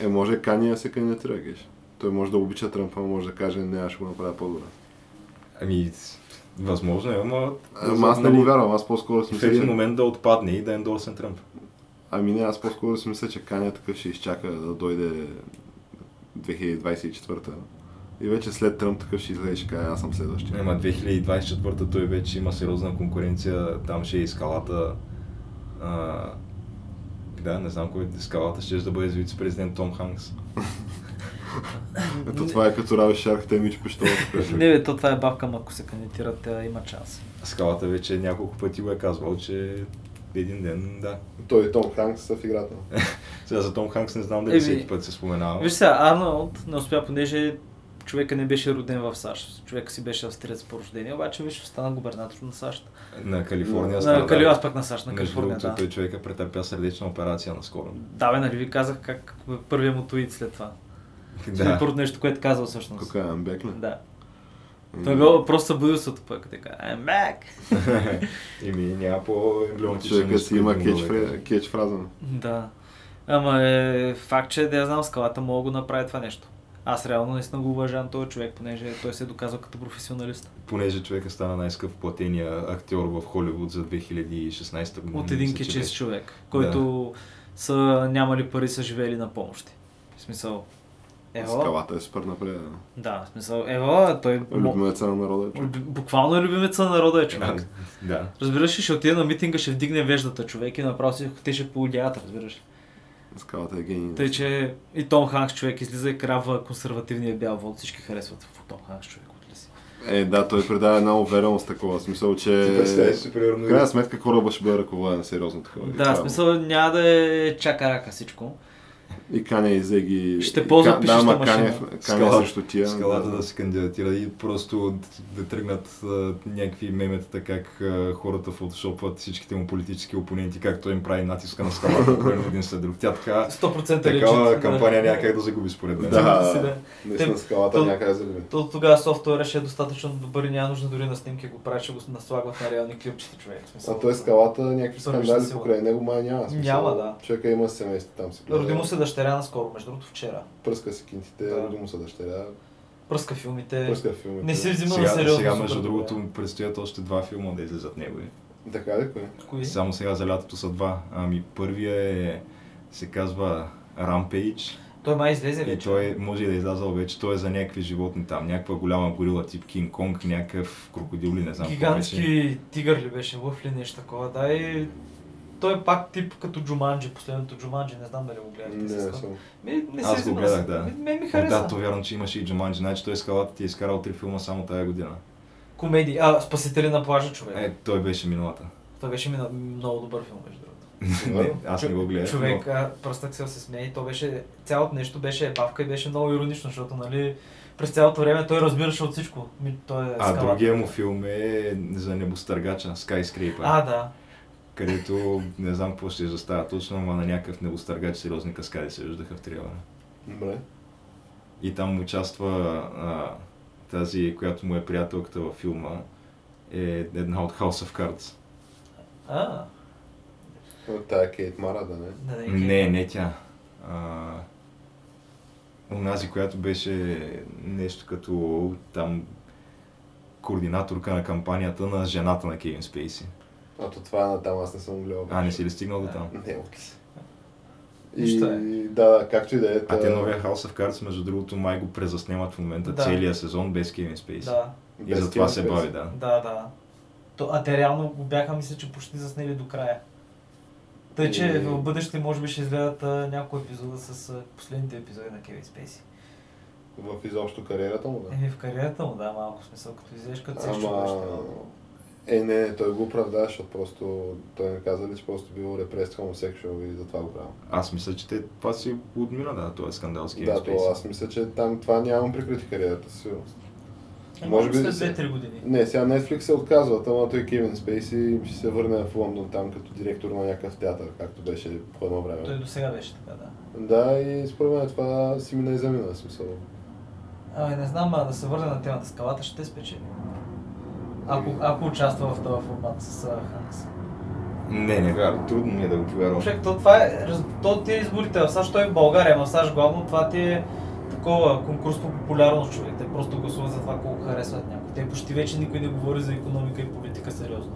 Е, може Кани да се кандидатира, геш. Той може да обича Тръмпа, може да каже, не, аз ще го направя по-добре. Ами, възможно е, ама... Ама аз не нали, го вярвам, аз по-скоро си В един момент да отпадне и да ендорсен Тръмп. Ами не, аз по-скоро си мисля, че Каня такъв ще изчака да дойде 2024-та. И вече след Тръмп такъв ще излезе ще каже, аз съм следващия. Ема 2024 той вече има сериозна конкуренция, там ще е и скалата. А, да, не знам кой е скалата, ще да бъде с вице-президент Том Ханкс. Ето това е като Рави Шарк, те мич. Не, бе, то това е бабка, ама ако се кандидатират, тя има шанс. Скалата вече няколко пъти го е казвал, че един ден, да. Той и Том Ханкс са в играта. <laughs> Сега за Том Ханкс не знам дали всеки път се споменава. Виж сега, Арнолд не успя, понеже човека не беше роден в САЩ. Човека си беше австриец по рождение, обаче виж, стана губернатор на САЩ. На Калифорния На стана, Кали... да. Аз пък на САЩ, на Между Калифорния, другото, да. той човека претърпя сърдечна операция наскоро. Да, бе, нали ви казах как първият му твит след това. <laughs> Да. Първото нещо, което казал всъщност. Тук е Амбек? Да. Той бил просто събудил се от тъпък, така, I'm back. Ими няма по-емблематично Човека си има кетч, кетч фраза. Да. Ама е факт, че да я знам, скалата мога да го направи това нещо. Аз реално наистина го уважавам този човек, понеже той се е доказал като професионалист. Понеже човека стана най-скъв платения актьор в Холивуд за 2016 година. От един беше. човек, който са нямали пари, са живели на помощи. В смисъл, ево, Скалата е супер напред. да, в смисъл, ево, той мо- Любимеца на народа е човек. буквално е любимеца на народа е човек. Да. Разбираш ли, ще отиде на митинга, ще вдигне веждата човек и направо си те ще поудяват, разбираш ли. Скалата е гений. Тъй, че и Том Ханкс човек излиза и крава консервативния бял вод, всички харесват в Том Ханкс човек. от ли си. Е, да, той предава една увереност такова. Смисъл, че... В крайна сметка кораба ще бъде ръководен сериозно такова. Да, това смисъл няма да е чака рака всичко. И Кане изеги... Ще ползва Ка- пишеща да, ама машина. Кане, Кане Скалата- срещу тия. скалата да се кандидатира и просто да тръгнат а, някакви меметата как а, хората фотошопват всичките му политически опоненти, как той им прави натиска на скалата <laughs> примерно един след друг. Тя така, 100% такава лежит, кампания да. няма как да загуби според мен. Да, си, да. наистина скалата то- някъде загуби. То тогава софтуера ще е достатъчно добър и няма нужда дори на снимки го прави, ще го наслагват на реални клипчета човек. Смисъл, А той скалата, някакви скандали покрай него май няма. Няма, да. Човека има семейство там си. гледа. Роди му се дъщеря наскоро, между другото вчера. Пръска си кинтите, Да. роди му се дъщеря, Пръска филмите. пръска филмите. Не си взима на Сега, сериозно. сега между другото му предстоят още два филма да излезат негови. Така ли, кой? Кои? Само сега за лятото са два. Ами първия е, се казва Rampage Той май излезе и вече. той може и да е излязъл вече. Той е за някакви животни там. Някаква голяма горила тип Кинг Конг, някакъв крокодил ли не знам. Гигантски тигър ли беше, лъв ли нещо такова, да и той е пак тип като Джуманджи, последното Джуманджи, не знам дали го гледахте. Не, не. Ми, не Аз се го гледах, да. Ми, ми хареса. Да, то вярвам, че имаше и Джуманджи. Значи той скалата ти е изкарал три филма само тая година. Комедии. А, Спасители на плажа, човек. Е, той беше миналата. Това беше мина- много добър филм, между другото. не, <laughs> аз не го гледах. Човек, а, пръстък се се смее и то беше, цялото нещо беше ебавка и беше много иронично, защото, нали, през цялото време той разбираше от всичко. Той е А скалата. другия му филм е за небостъргача, Skyscraper. А, да. Където не знам какво ще застава точно, ама на някакъв небостъргач сериозни каскади се виждаха в трейлера. Добре. И там участва а, тази, която му е приятелката във филма, е една от House of Cards. А, Тая Кейт Мара, да не? да, Не, не тя. А, онази, която беше нещо като там координаторка на кампанията на жената на Кевин Спейси. А то това е на там, аз не съм гледал. А, не си ли стигнал до там? Не, ли. И е. да, както и да е. А те новия House of Cards, между другото, май го презаснемат в момента Да. целия сезон без Кевин Спейси. Да, И без затова Kevin се бави, да. да, да. То, а те реално го бяха, мисля, че почти заснели до края. Тъй, че И- в бъдеще може би ще изгледат а, няколко епизода с а, последните епизоди на Кевин Спейси. В изобщо кариерата му, да. Еми в кариерата му, да, малко смисъл, като излезеш като се Ама... чуваш. Е, не, не, той го оправдава, защото просто той не каза ли, че просто бил репрест хомосексуал и затова го правил. Аз мисля, че те, това си отмина, да, този скандал с Кевин Да, то аз мисля, че там това няма прикрити кариерата, сигурност. Може Може би след се- 2-3 години. Не, сега Netflix се отказват, ама той Кевин Спейси ще се върне в Лондон там като директор на някакъв театър, както беше по едно време. Той до сега беше така, да. Да, и според мен това си мина и замина, смисъл. Ами не знам, а да се върне на темата скалата, ще спечели. Ако, ако участва в този формат с Ханкс. Не, не вярвам. Трудно ми е да го повярвам. Човек, то това е, то ти е изборите в САЩ, той е в България, в САЩ главно това ти е такова конкурс по популярност, човек. Те просто гласуват за това колко харесват някой. Те почти вече никой не говори за економика и политика сериозно.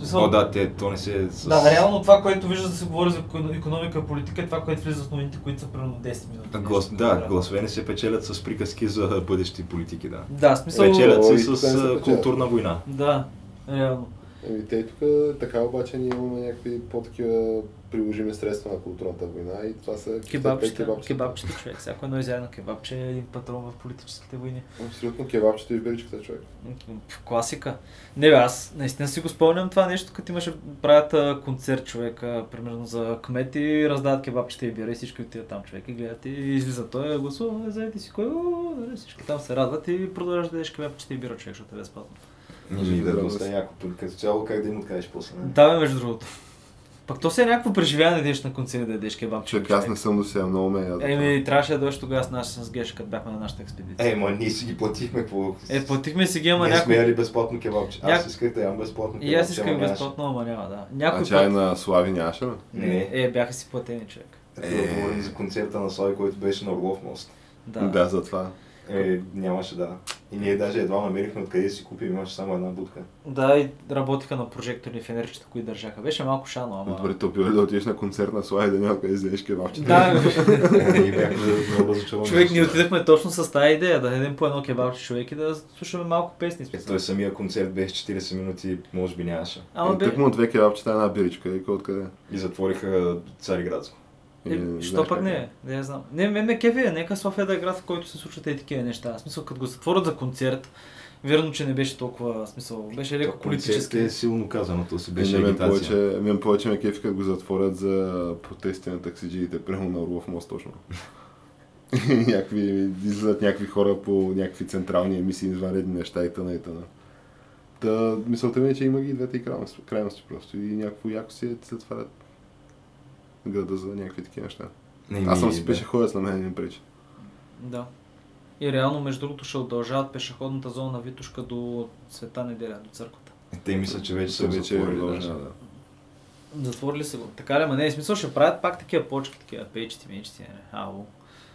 Смисъл, О, да, те, то не се... С... Да, реално това, което вижда да се говори за економика и политика е това, което влиза в новините, които са примерно 10 минути. Глас, да, такова. гласове не се печелят с приказки за <laughs> бъдещи политики, да. Да, смисъл... Печелят се с печелят. културна война. Да, реално. Еми, те тук така обаче ние имаме някакви по-такива приложими средства на културната война и това са Кебабчета, кебабчета човек. Всяко едно изядено кебабче е един патрон в политическите войни. Абсолютно кебабчета и биричката човек. В класика. Не бе, аз наистина си го спомням това нещо, като имаше правят концерт човек, а, примерно за кмети, раздават кебабчета и бира и всички отиват там човек и гледат и излиза той, гласува, заеди си кой, о, всички там се радват и продължаваш да ядеш кебабчета и бира човек, защото е безплатно. Ами, да, Да, доста да. яко. Като цяло как да им откажеш после. Да, между другото. Пък то си е някакво преживяване да идеш на концерт да ядеш кебабчета. Човек, аз не съм до сега, много ме яда. Еми, трябваше да дойдеш тогава с нас с Геш, като бяхме на нашата експедиция. Е, ма ние си ги платихме какво. Е, платихме си ги, ама Ние сме някой... яли безплатно кебабче. Няк- Аз исках да ям безплатно И аз кебабче, исках безплатно, ама няма, да. А Някой чай път... на Слави нямаше ли? Не. Е, бяха си платени, човек. Е, да говорим за концерта на Слави, който беше на Орлов мост. Да. Да, за това. Е, нямаше да. И ние даже едва намерихме откъде да си купим, имаше само една будка. Да, и работиха на прожектори фенерчета, които държаха. Беше малко шано, ама... Добре, то било да отидеш на концерт на Слави да няма къде вземеш кебабчета? Да, <laughs> Е, човек, ние отидахме точно с тази идея, да ядем по едно кебабче човек и да слушаме малко песни. Е, той самия концерт беше 40 минути, може би нямаше. Ама Е, бе, Тък му две кебабчета, една биричка, и откъде? И затвориха Цариградско. Е, знаеш що пък не е? Не я знам. Не, ме ме кефи е, нека София да е град, в който се случват и такива неща. В смисъл, като го затворят за концерт, верно, че не беше толкова, смисъл, беше леко политически. е силно казано, то си Е, беше не, мен агитация. повече, мен повече ме кефи, като го затворят за протести на таксиджиите, прямо на Орлов мост точно. <laughs> някакви, излизат някакви хора по някакви централни емисии, извънредни неща и тъна и тъна. Та, мисълта ми е, че има ги и двете и крайности, крайности просто и някакво яко си е се затварят града за някакви такива неща. Не, Аз съм си да. пешеходец, на мен не пречи. Да. И реално, между другото, ще удължават пешеходната зона на Витушка до Света неделя, до църквата. Те мислят, че вече са вече е затворили. даже. да. Затворили се го. Така ли, ма не, е смисъл ще правят пак такива почки, такива пейчети, мейчети, не, ало.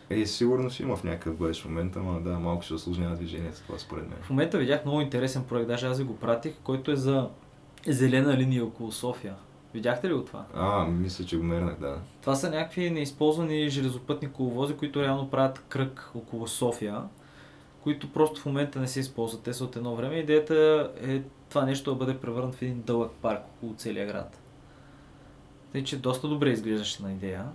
Е, сигурно ще има в някакъв бъдещ момент, ама да, малко ще осложнява движението, това според мен. В момента видях много интересен проект, даже аз ви го пратих, който е за зелена линия около София. Видяхте ли го това? А, мисля, че го мернах, да. Това са някакви неизползвани железопътни коловози, които реално правят кръг около София, които просто в момента не се използват. Те са от едно време. Идеята е това нещо да бъде превърнат в един дълъг парк около целия град. Тъй, че доста добре изглеждаше на идея.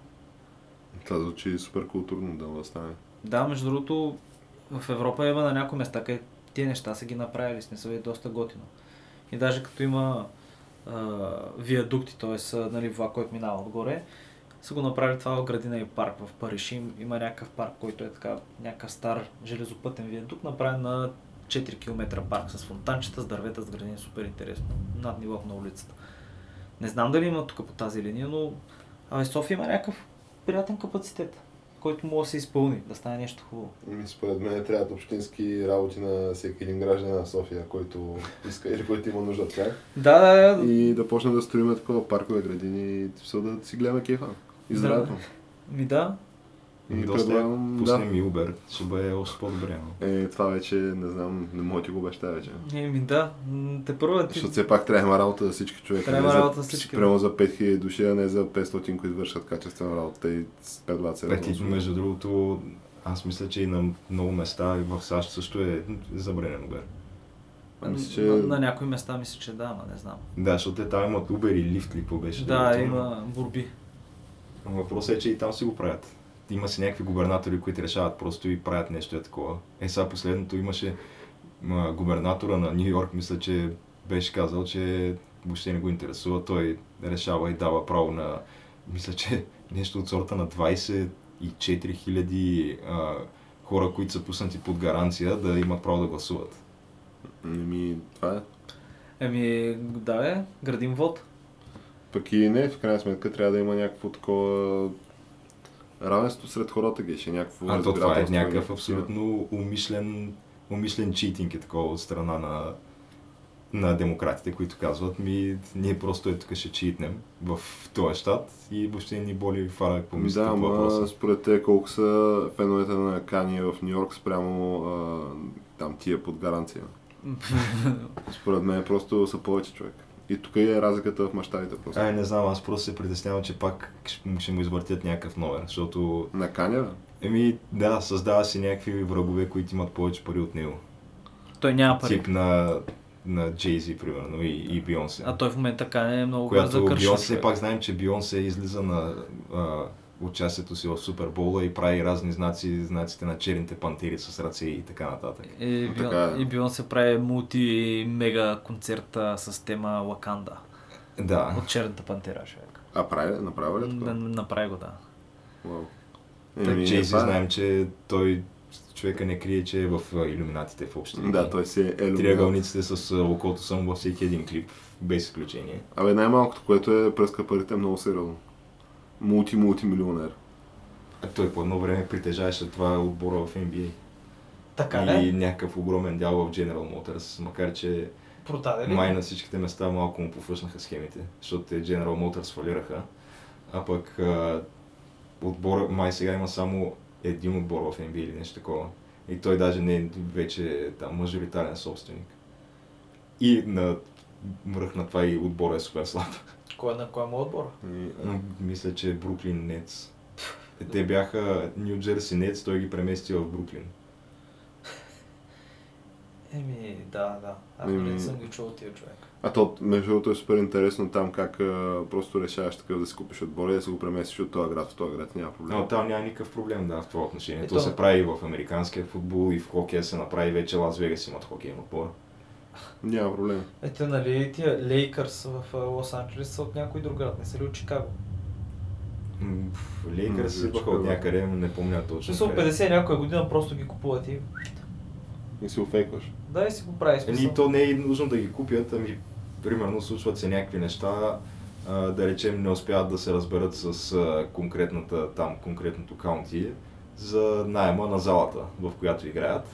Това звучи супер културно да стане. Да, между другото, в Европа има на някои места, където тия неща са ги направили, смисъл е доста готино. И даже като има виадукти, т.е. Нали, влак, който минава отгоре, са го направили това в градина и парк в Париж. Им, има някакъв парк, който е така, някакъв стар железопътен виадукт, направен на 4 км парк с фонтанчета, с дървета, с градини, супер интересно, над нивото на улицата. Не знам дали има тук по тази линия, но абе, София има някакъв приятен капацитет, който може да се изпълни, да стане нещо хубаво. Ами, според мен трябват общински работи на всеки един гражданин на София, който иска или който има нужда от тях. Да, да, да. И да почнем да строим такова паркове, градини, все да си гледаме кефа и Да. здравето. Ми да. И Доста предлагам, е, да. пуснем и Uber, ще бъде още по-добре. но. Е, това вече, не знам, не мога да ти го обещая вече. Еми да. Те първо ти... Защото все пак трябва работа за всички човека. Трябва не за- работа за всички, Прямо за 5000 души, а не за 500, които вършат качествена работа и с 5 се Е, ти, между другото, аз мисля, че и на много места и в САЩ също е забранен Uber. Мисля, че- на, на, някои места мисля, че да, ама не знам. Да, защото те там имат Uber и Lyft ли, какво беше? Да, има борби. Въпросът е, че и там си го правят. Има си някакви губернатори, които решават просто и правят нещо е такова. Е, сега последното имаше губернатора на Нью Йорк, мисля, че беше казал, че въобще не го интересува. Той решава и дава право на, мисля, че <laughs> нещо от сорта на 24 хиляди а, хора, които са пуснати под гаранция, да имат право да гласуват. Еми, това е. Еми, да е, градим вод. Пък и не, в крайна сметка трябва да има някакво такова равенство сред хората, геше, някакво А то това е някакъв някакво- абсолютно умишлен, умишлен читинг е такова от страна на, на демократите, които казват ми, ние просто е тук ще читнем в този щат и въобще ни боли фара по мисля Да, по въпроса. според те колко са феновете на Кани в Нью Йорк спрямо а, там тия под гаранция. <laughs> Според мен просто са повече човек. И тук е разликата в мащабите просто. Ай, не знам, аз просто се притеснявам, че пак ще, му извъртят някакъв номер, защото На Каня, бе? Еми, да, създава си някакви врагове, които имат повече пари от него. Той няма пари. Тип на на Jay-Z, примерно, и, и Бионсе. А той в момента кане е много която за Бионсе, човек. пак знаем, че Бионсе излиза на а, участието си в Супербола и прави разни знаци, знаците на черните пантери с ръце и така нататък. И, Но Бион, така е. и Бион се прави мулти-мега концерта с тема Лаканда. Да. От Черната пантера, човек. А прави, ли? направи ли Н- това? Направи го, да. Вау. Так, Джейзи е- знаем, че той човека не крие, че е в иллюминатите в общи. Да, той си е. Триъгълниците с окото съм във всеки един клип, без изключение. Абе, най-малкото, което е пръска парите много сериозно. Мулти-мултимилионер. А той по едно време притежаваше това отбора в NBA. Така и ли? някакъв огромен дял в General Motors, макар че Продаде ли? май на всичките места малко му пофъшнаха схемите, защото те General Motors фалираха. А пък а, отбора, май сега има само един отбор в NBA или нещо такова. И той даже не е вече там мажоритарен собственик. И на връх на това и отбора е супер слаб. Кой е на кой му отбор? И, Но Мисля, че е Бруклин Нетс. Те бяха Нью Джерси Нетс, той ги премести в Бруклин. Еми, да, да. Аз Еми- не съм ги чул тия човек. А то, между другото, е супер интересно там как а, просто решаваш такъв да си купиш отбор и да си го преместиш от този град в този град. Няма проблем. Но там няма никакъв проблем, да, в това отношение. Ето- То се прави и в американския футбол и в хокея се направи вече Лас Вегас имат хокейен отбор. Няма проблем. Ето, нали, тия Лейкърс в Лос Анджелес са от някой друг град, не са ли от Чикаго? Лейкърс М, идваха от Чикаго. някъде, но не помня точно. къде. 50 някоя година просто ги купуват и... И си офейкваш. Да, и си го прави смисъл. Еми, то не е нужно да ги купят, ами примерно случват се някакви неща, а, да речем не успяват да се разберат с а, конкретната, там, конкретното каунти за найема на залата, в която играят.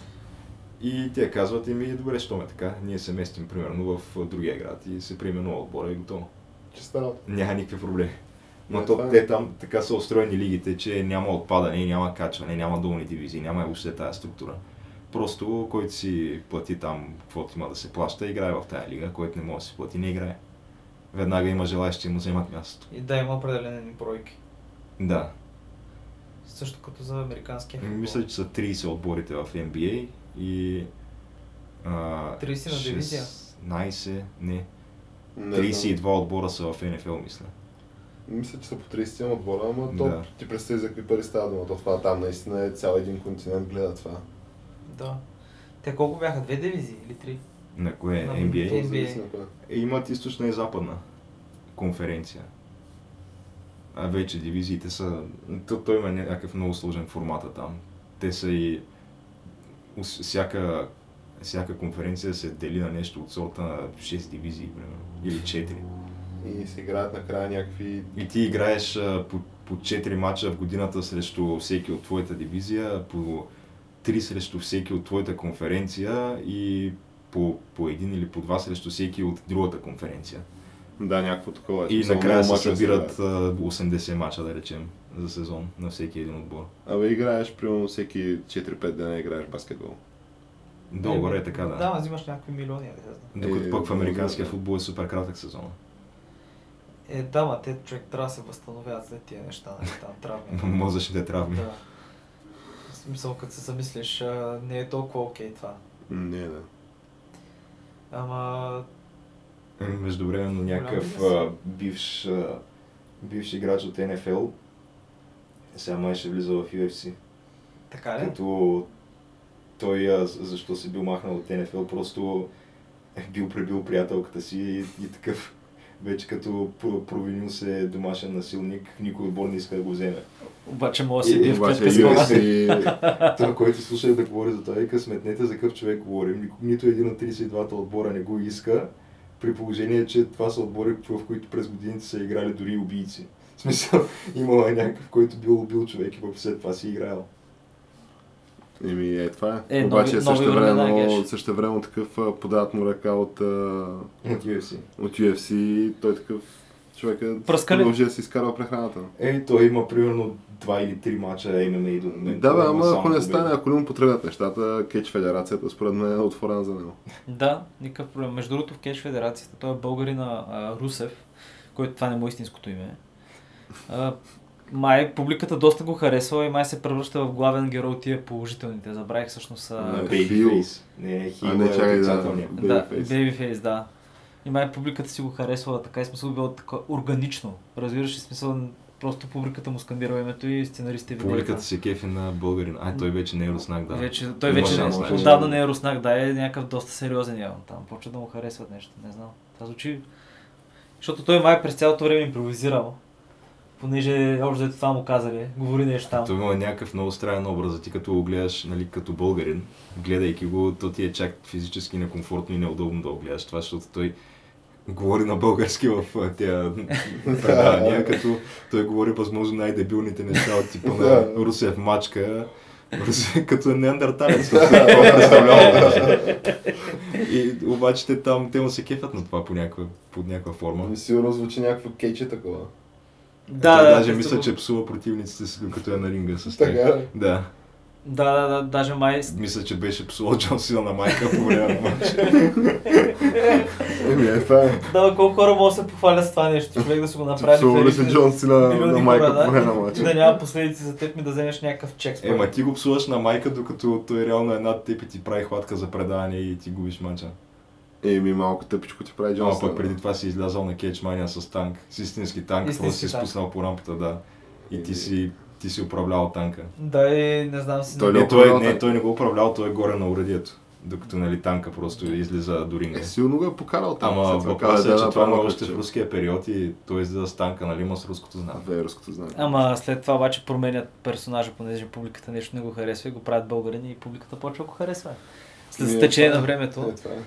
И те казват, еми, добре, що ме така, ние се местим примерно в другия град и се преименува отбора и готово. Чиста работа. Няма никакви проблеми. Но Е, то, това е. те там така са устроени лигите, че няма отпадане, няма качване, няма долни дивизии, няма въобще тази структура. Просто който си плати там, каквото има да се плаща, играе в тази лига, който не може да си плати, не играе. Веднага има желаящи да му вземат място. И да, има определени бройки. Да. Също като за американския футбол. Мисля, че са 30 отборите в NBA и... А, 30 на дивизия? 16, не. Не 32 знам. отбора са в NFL, мисля. Мисля, че са по 30 отбора, ама то Да. ти представи за какви пари става дума. То това там наистина е цял един континент гледа това. Да. Те колко бяха? Две дивизии или три? На кое? На NBA? NBA. Зависи на кое. Е, имат източна и западна конференция. А вече дивизиите са... То, той има някакъв много сложен формата там. Те са и... Всяка, всяка конференция се дели на нещо от сорта на 6 дивизии, примерно. Или 4. И се играят накрая някакви... И ти играеш по, по 4 мача в годината срещу всеки от твоята дивизия, по 3 срещу всеки от твоята конференция и по, по един или по два срещу всеки от другата конференция. Да, някакво такова. е. И накрая се събират играят. а, 80 мача, да речем, за сезон на всеки един отбор. Абе, играеш, примерно, всеки 4-5 дена играеш баскетбол. Еми, е така, да. Да, ма взимаш някакви милиони, да знам. Докато Е, пък в американския футбол е супер кратък сезон. Е, да, ма те човек трябва да се възстановяват след тия неща, нали, там травми. <laughs> Мозъчните травми. Да. В смисъл, като се замислиш, не е толкова окей това. Не, да. Ама, Междувременно някакъв а, бивш, а, бивш играч от НФЛ сега май ще влиза в UFC. така ли? Като той, а, защо се бил махнал от НФЛ, просто е бил пребил приятелката си и, и такъв вече като про- провинил се домашен насилник, никой отбор не иска да го вземе. Обаче може да си бие в. UFC... <laughs> Това, който слуша да говори за това, вика, сметнете за какъв човек говорим. Нито един от 32-та отбора не го иска, при положение, че това са отбори, в които през годините са играли дори убийци. В смисъл, <laughs> имал е някакъв, който бил убил човек и пък след това си играел. Еми, е, това е. Е, Обаче също, време, също време такъв подават му ръка от, От UFC. от UFC и той такъв човека Пръска ли? продължи да си изкарва прехраната. Е, той има примерно два или три мача MMA до момента. Да, да, Има ама ако не стане, ако не му потребят нещата, Кетч Федерацията според мен е отворена за него. Да, никакъв проблем. Между другото в Кеш Федерацията, той е българина а, Русев, който това не му е истинското име. А, май публиката доста го харесва и май се превръща в главен герой от тия положителните. Забравих всъщност. Babyface. Не, Хил е чакай, да. отрицателният. Да, Babyface. Babyface, да. И май публиката си го харесва, така и смисъл било така органично. Разбираш ли смисъл, просто публиката му скандира името и сценаристите видеха. Публиката се кефи на българин. Ай, той вече не е руснак, да. Вече, той вече шанс, значи. отдавна не е руснак, да, е някакъв доста сериозен явно там. Почва да му харесват нещо, не знам. Това звучи... Защото той май през цялото време импровизирал. Понеже общо взето това му казали, говори нещо там. Той има някакъв много странен образ. Ти като го гледаш нали, като българин, гледайки го, то ти е чак физически некомфортно и неудобно да го гледаш. Това, защото той говори на български в тия предавания, като той говори възможно най-дебилните неща от типа на. Русев мачка, Русев <laughs> като е неандерталец. какво представлява. И обаче те там, те му се кефят на това по някаква, под някаква форма. Ами сигурно звучи някакво кейче такова. Да, Той да, даже да, мисля, че псува противниците си, докато е на ринга с тях. Така ли? Да. Да, да, да, даже май... Мисля, че беше псувал Джон Сина на майка по време на матча. Еми, е, това е. Да, колко хора могат да се похвалят с това нещо, човек да си го направи. Псува ли се Джон Сина на, майка по време на мача? да няма последици за теб ми да вземеш някакъв чек. Ема ти го псуваш на майка, докато той реално е над теб и ти прави хватка за предаване и ти губиш мача. Еми, малко тъпичко ти прави Джон Сина. пък преди това си излязал на кетчмания с танк, с истински танк, просто си спуснал по рампата, да. И ти Еми. си, ти си управлявал танка. Да, и не знам си. Той Не, не той, не, той не го управлял, той е горе на уредието. Докато нали, танка просто излиза до ринга. Е, силно го е покарал там. Ама това въпросът е, да че това му е още в руския период и той излиза с танка, нали, има с руското знаме. Две руското знание. Ама след това обаче променят персонажа, понеже публиката нещо не го харесва и го правят българини и публиката почва да го харесва. След течение това на е- времето. Е, това е.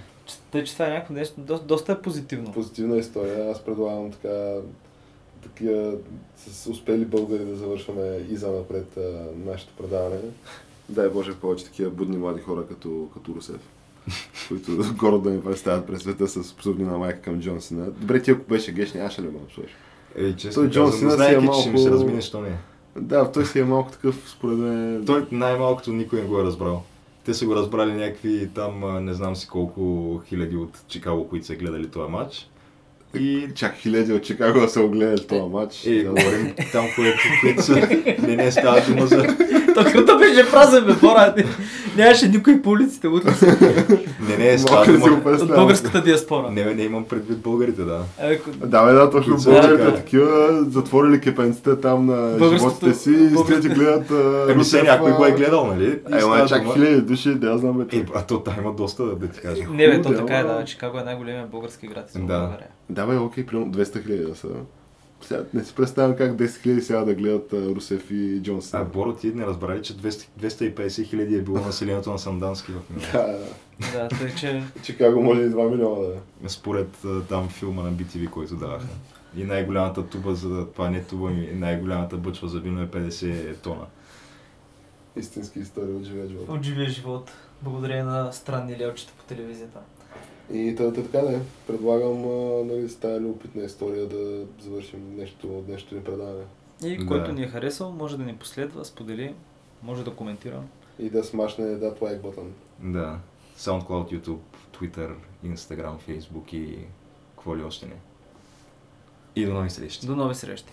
Тъй, че това е някакво нещо, доста, доста е позитивно. Позитивна история. Аз предлагам така такива с успели българи да завършваме и за напред а, нашето предаване. Дай Боже повече такива будни млади хора като, като Русев, които гордо да ни представят през света с псовни на майка към Джон Сина. Добре, ти ако беше геш, нямаше ли да го напсуваш? Е, честно Той Джон Сина си е че ще ми се малко- размине, що не. Да, той си е малко такъв, според мен. Той най-малкото никой не го е разбрал. Те са го разбрали някакви там, не знам си колко хиляди от Чикаго, които са гледали този матч. И Чак хиляди от Чикаго да са огледали този матч. е, Да. говорим там, което, които са... Не, не става дума за... То кръта беше празен, бе, хора. Нямаше никой по улиците, утре <laughs> Не, не, става от българската диаспора. Не, не имам предвид българите, да. Да, бе, да, точно българите такива, затворили кепенците там на животите си и стоят и гледат а, Ами се някой го е гледал, нали? И Е, става ма чак хиляди души, да я знам бе. Е, а то там има доста, да ти кажа. Не, бе, то така е, да. Чикаго е най-големия български град Да. България. Да, бе, окей, примерно 200 хиляди да са. Сега не си представям как 10 хиляди сега да гледат а, Русев и Джон А. Боро, ти не разбрали, че 200, 250 хиляди е било населението на Сандански в миналото. Да, да. Да, тъй че... Чикаго може и 2 милиона да е. Според там филма на BTV, който даваха. И най-голямата туба за... Това не туба ми, най-голямата бъчва за вино е 50 тона. Истински история от живия живот. От живия живот. Благодарение на странни лелчета по телевизията. И та, та, така да е. Предлагам а, нали, с тази любопитна история да завършим нещо днешното ни предаване. И Да. който ни е харесал, може да ни последва, сподели, може да коментира. И да смашне that like button. Да. SoundCloud, YouTube, Twitter, Instagram, Facebook и какво ли още не. И до нови срещи. До нови срещи!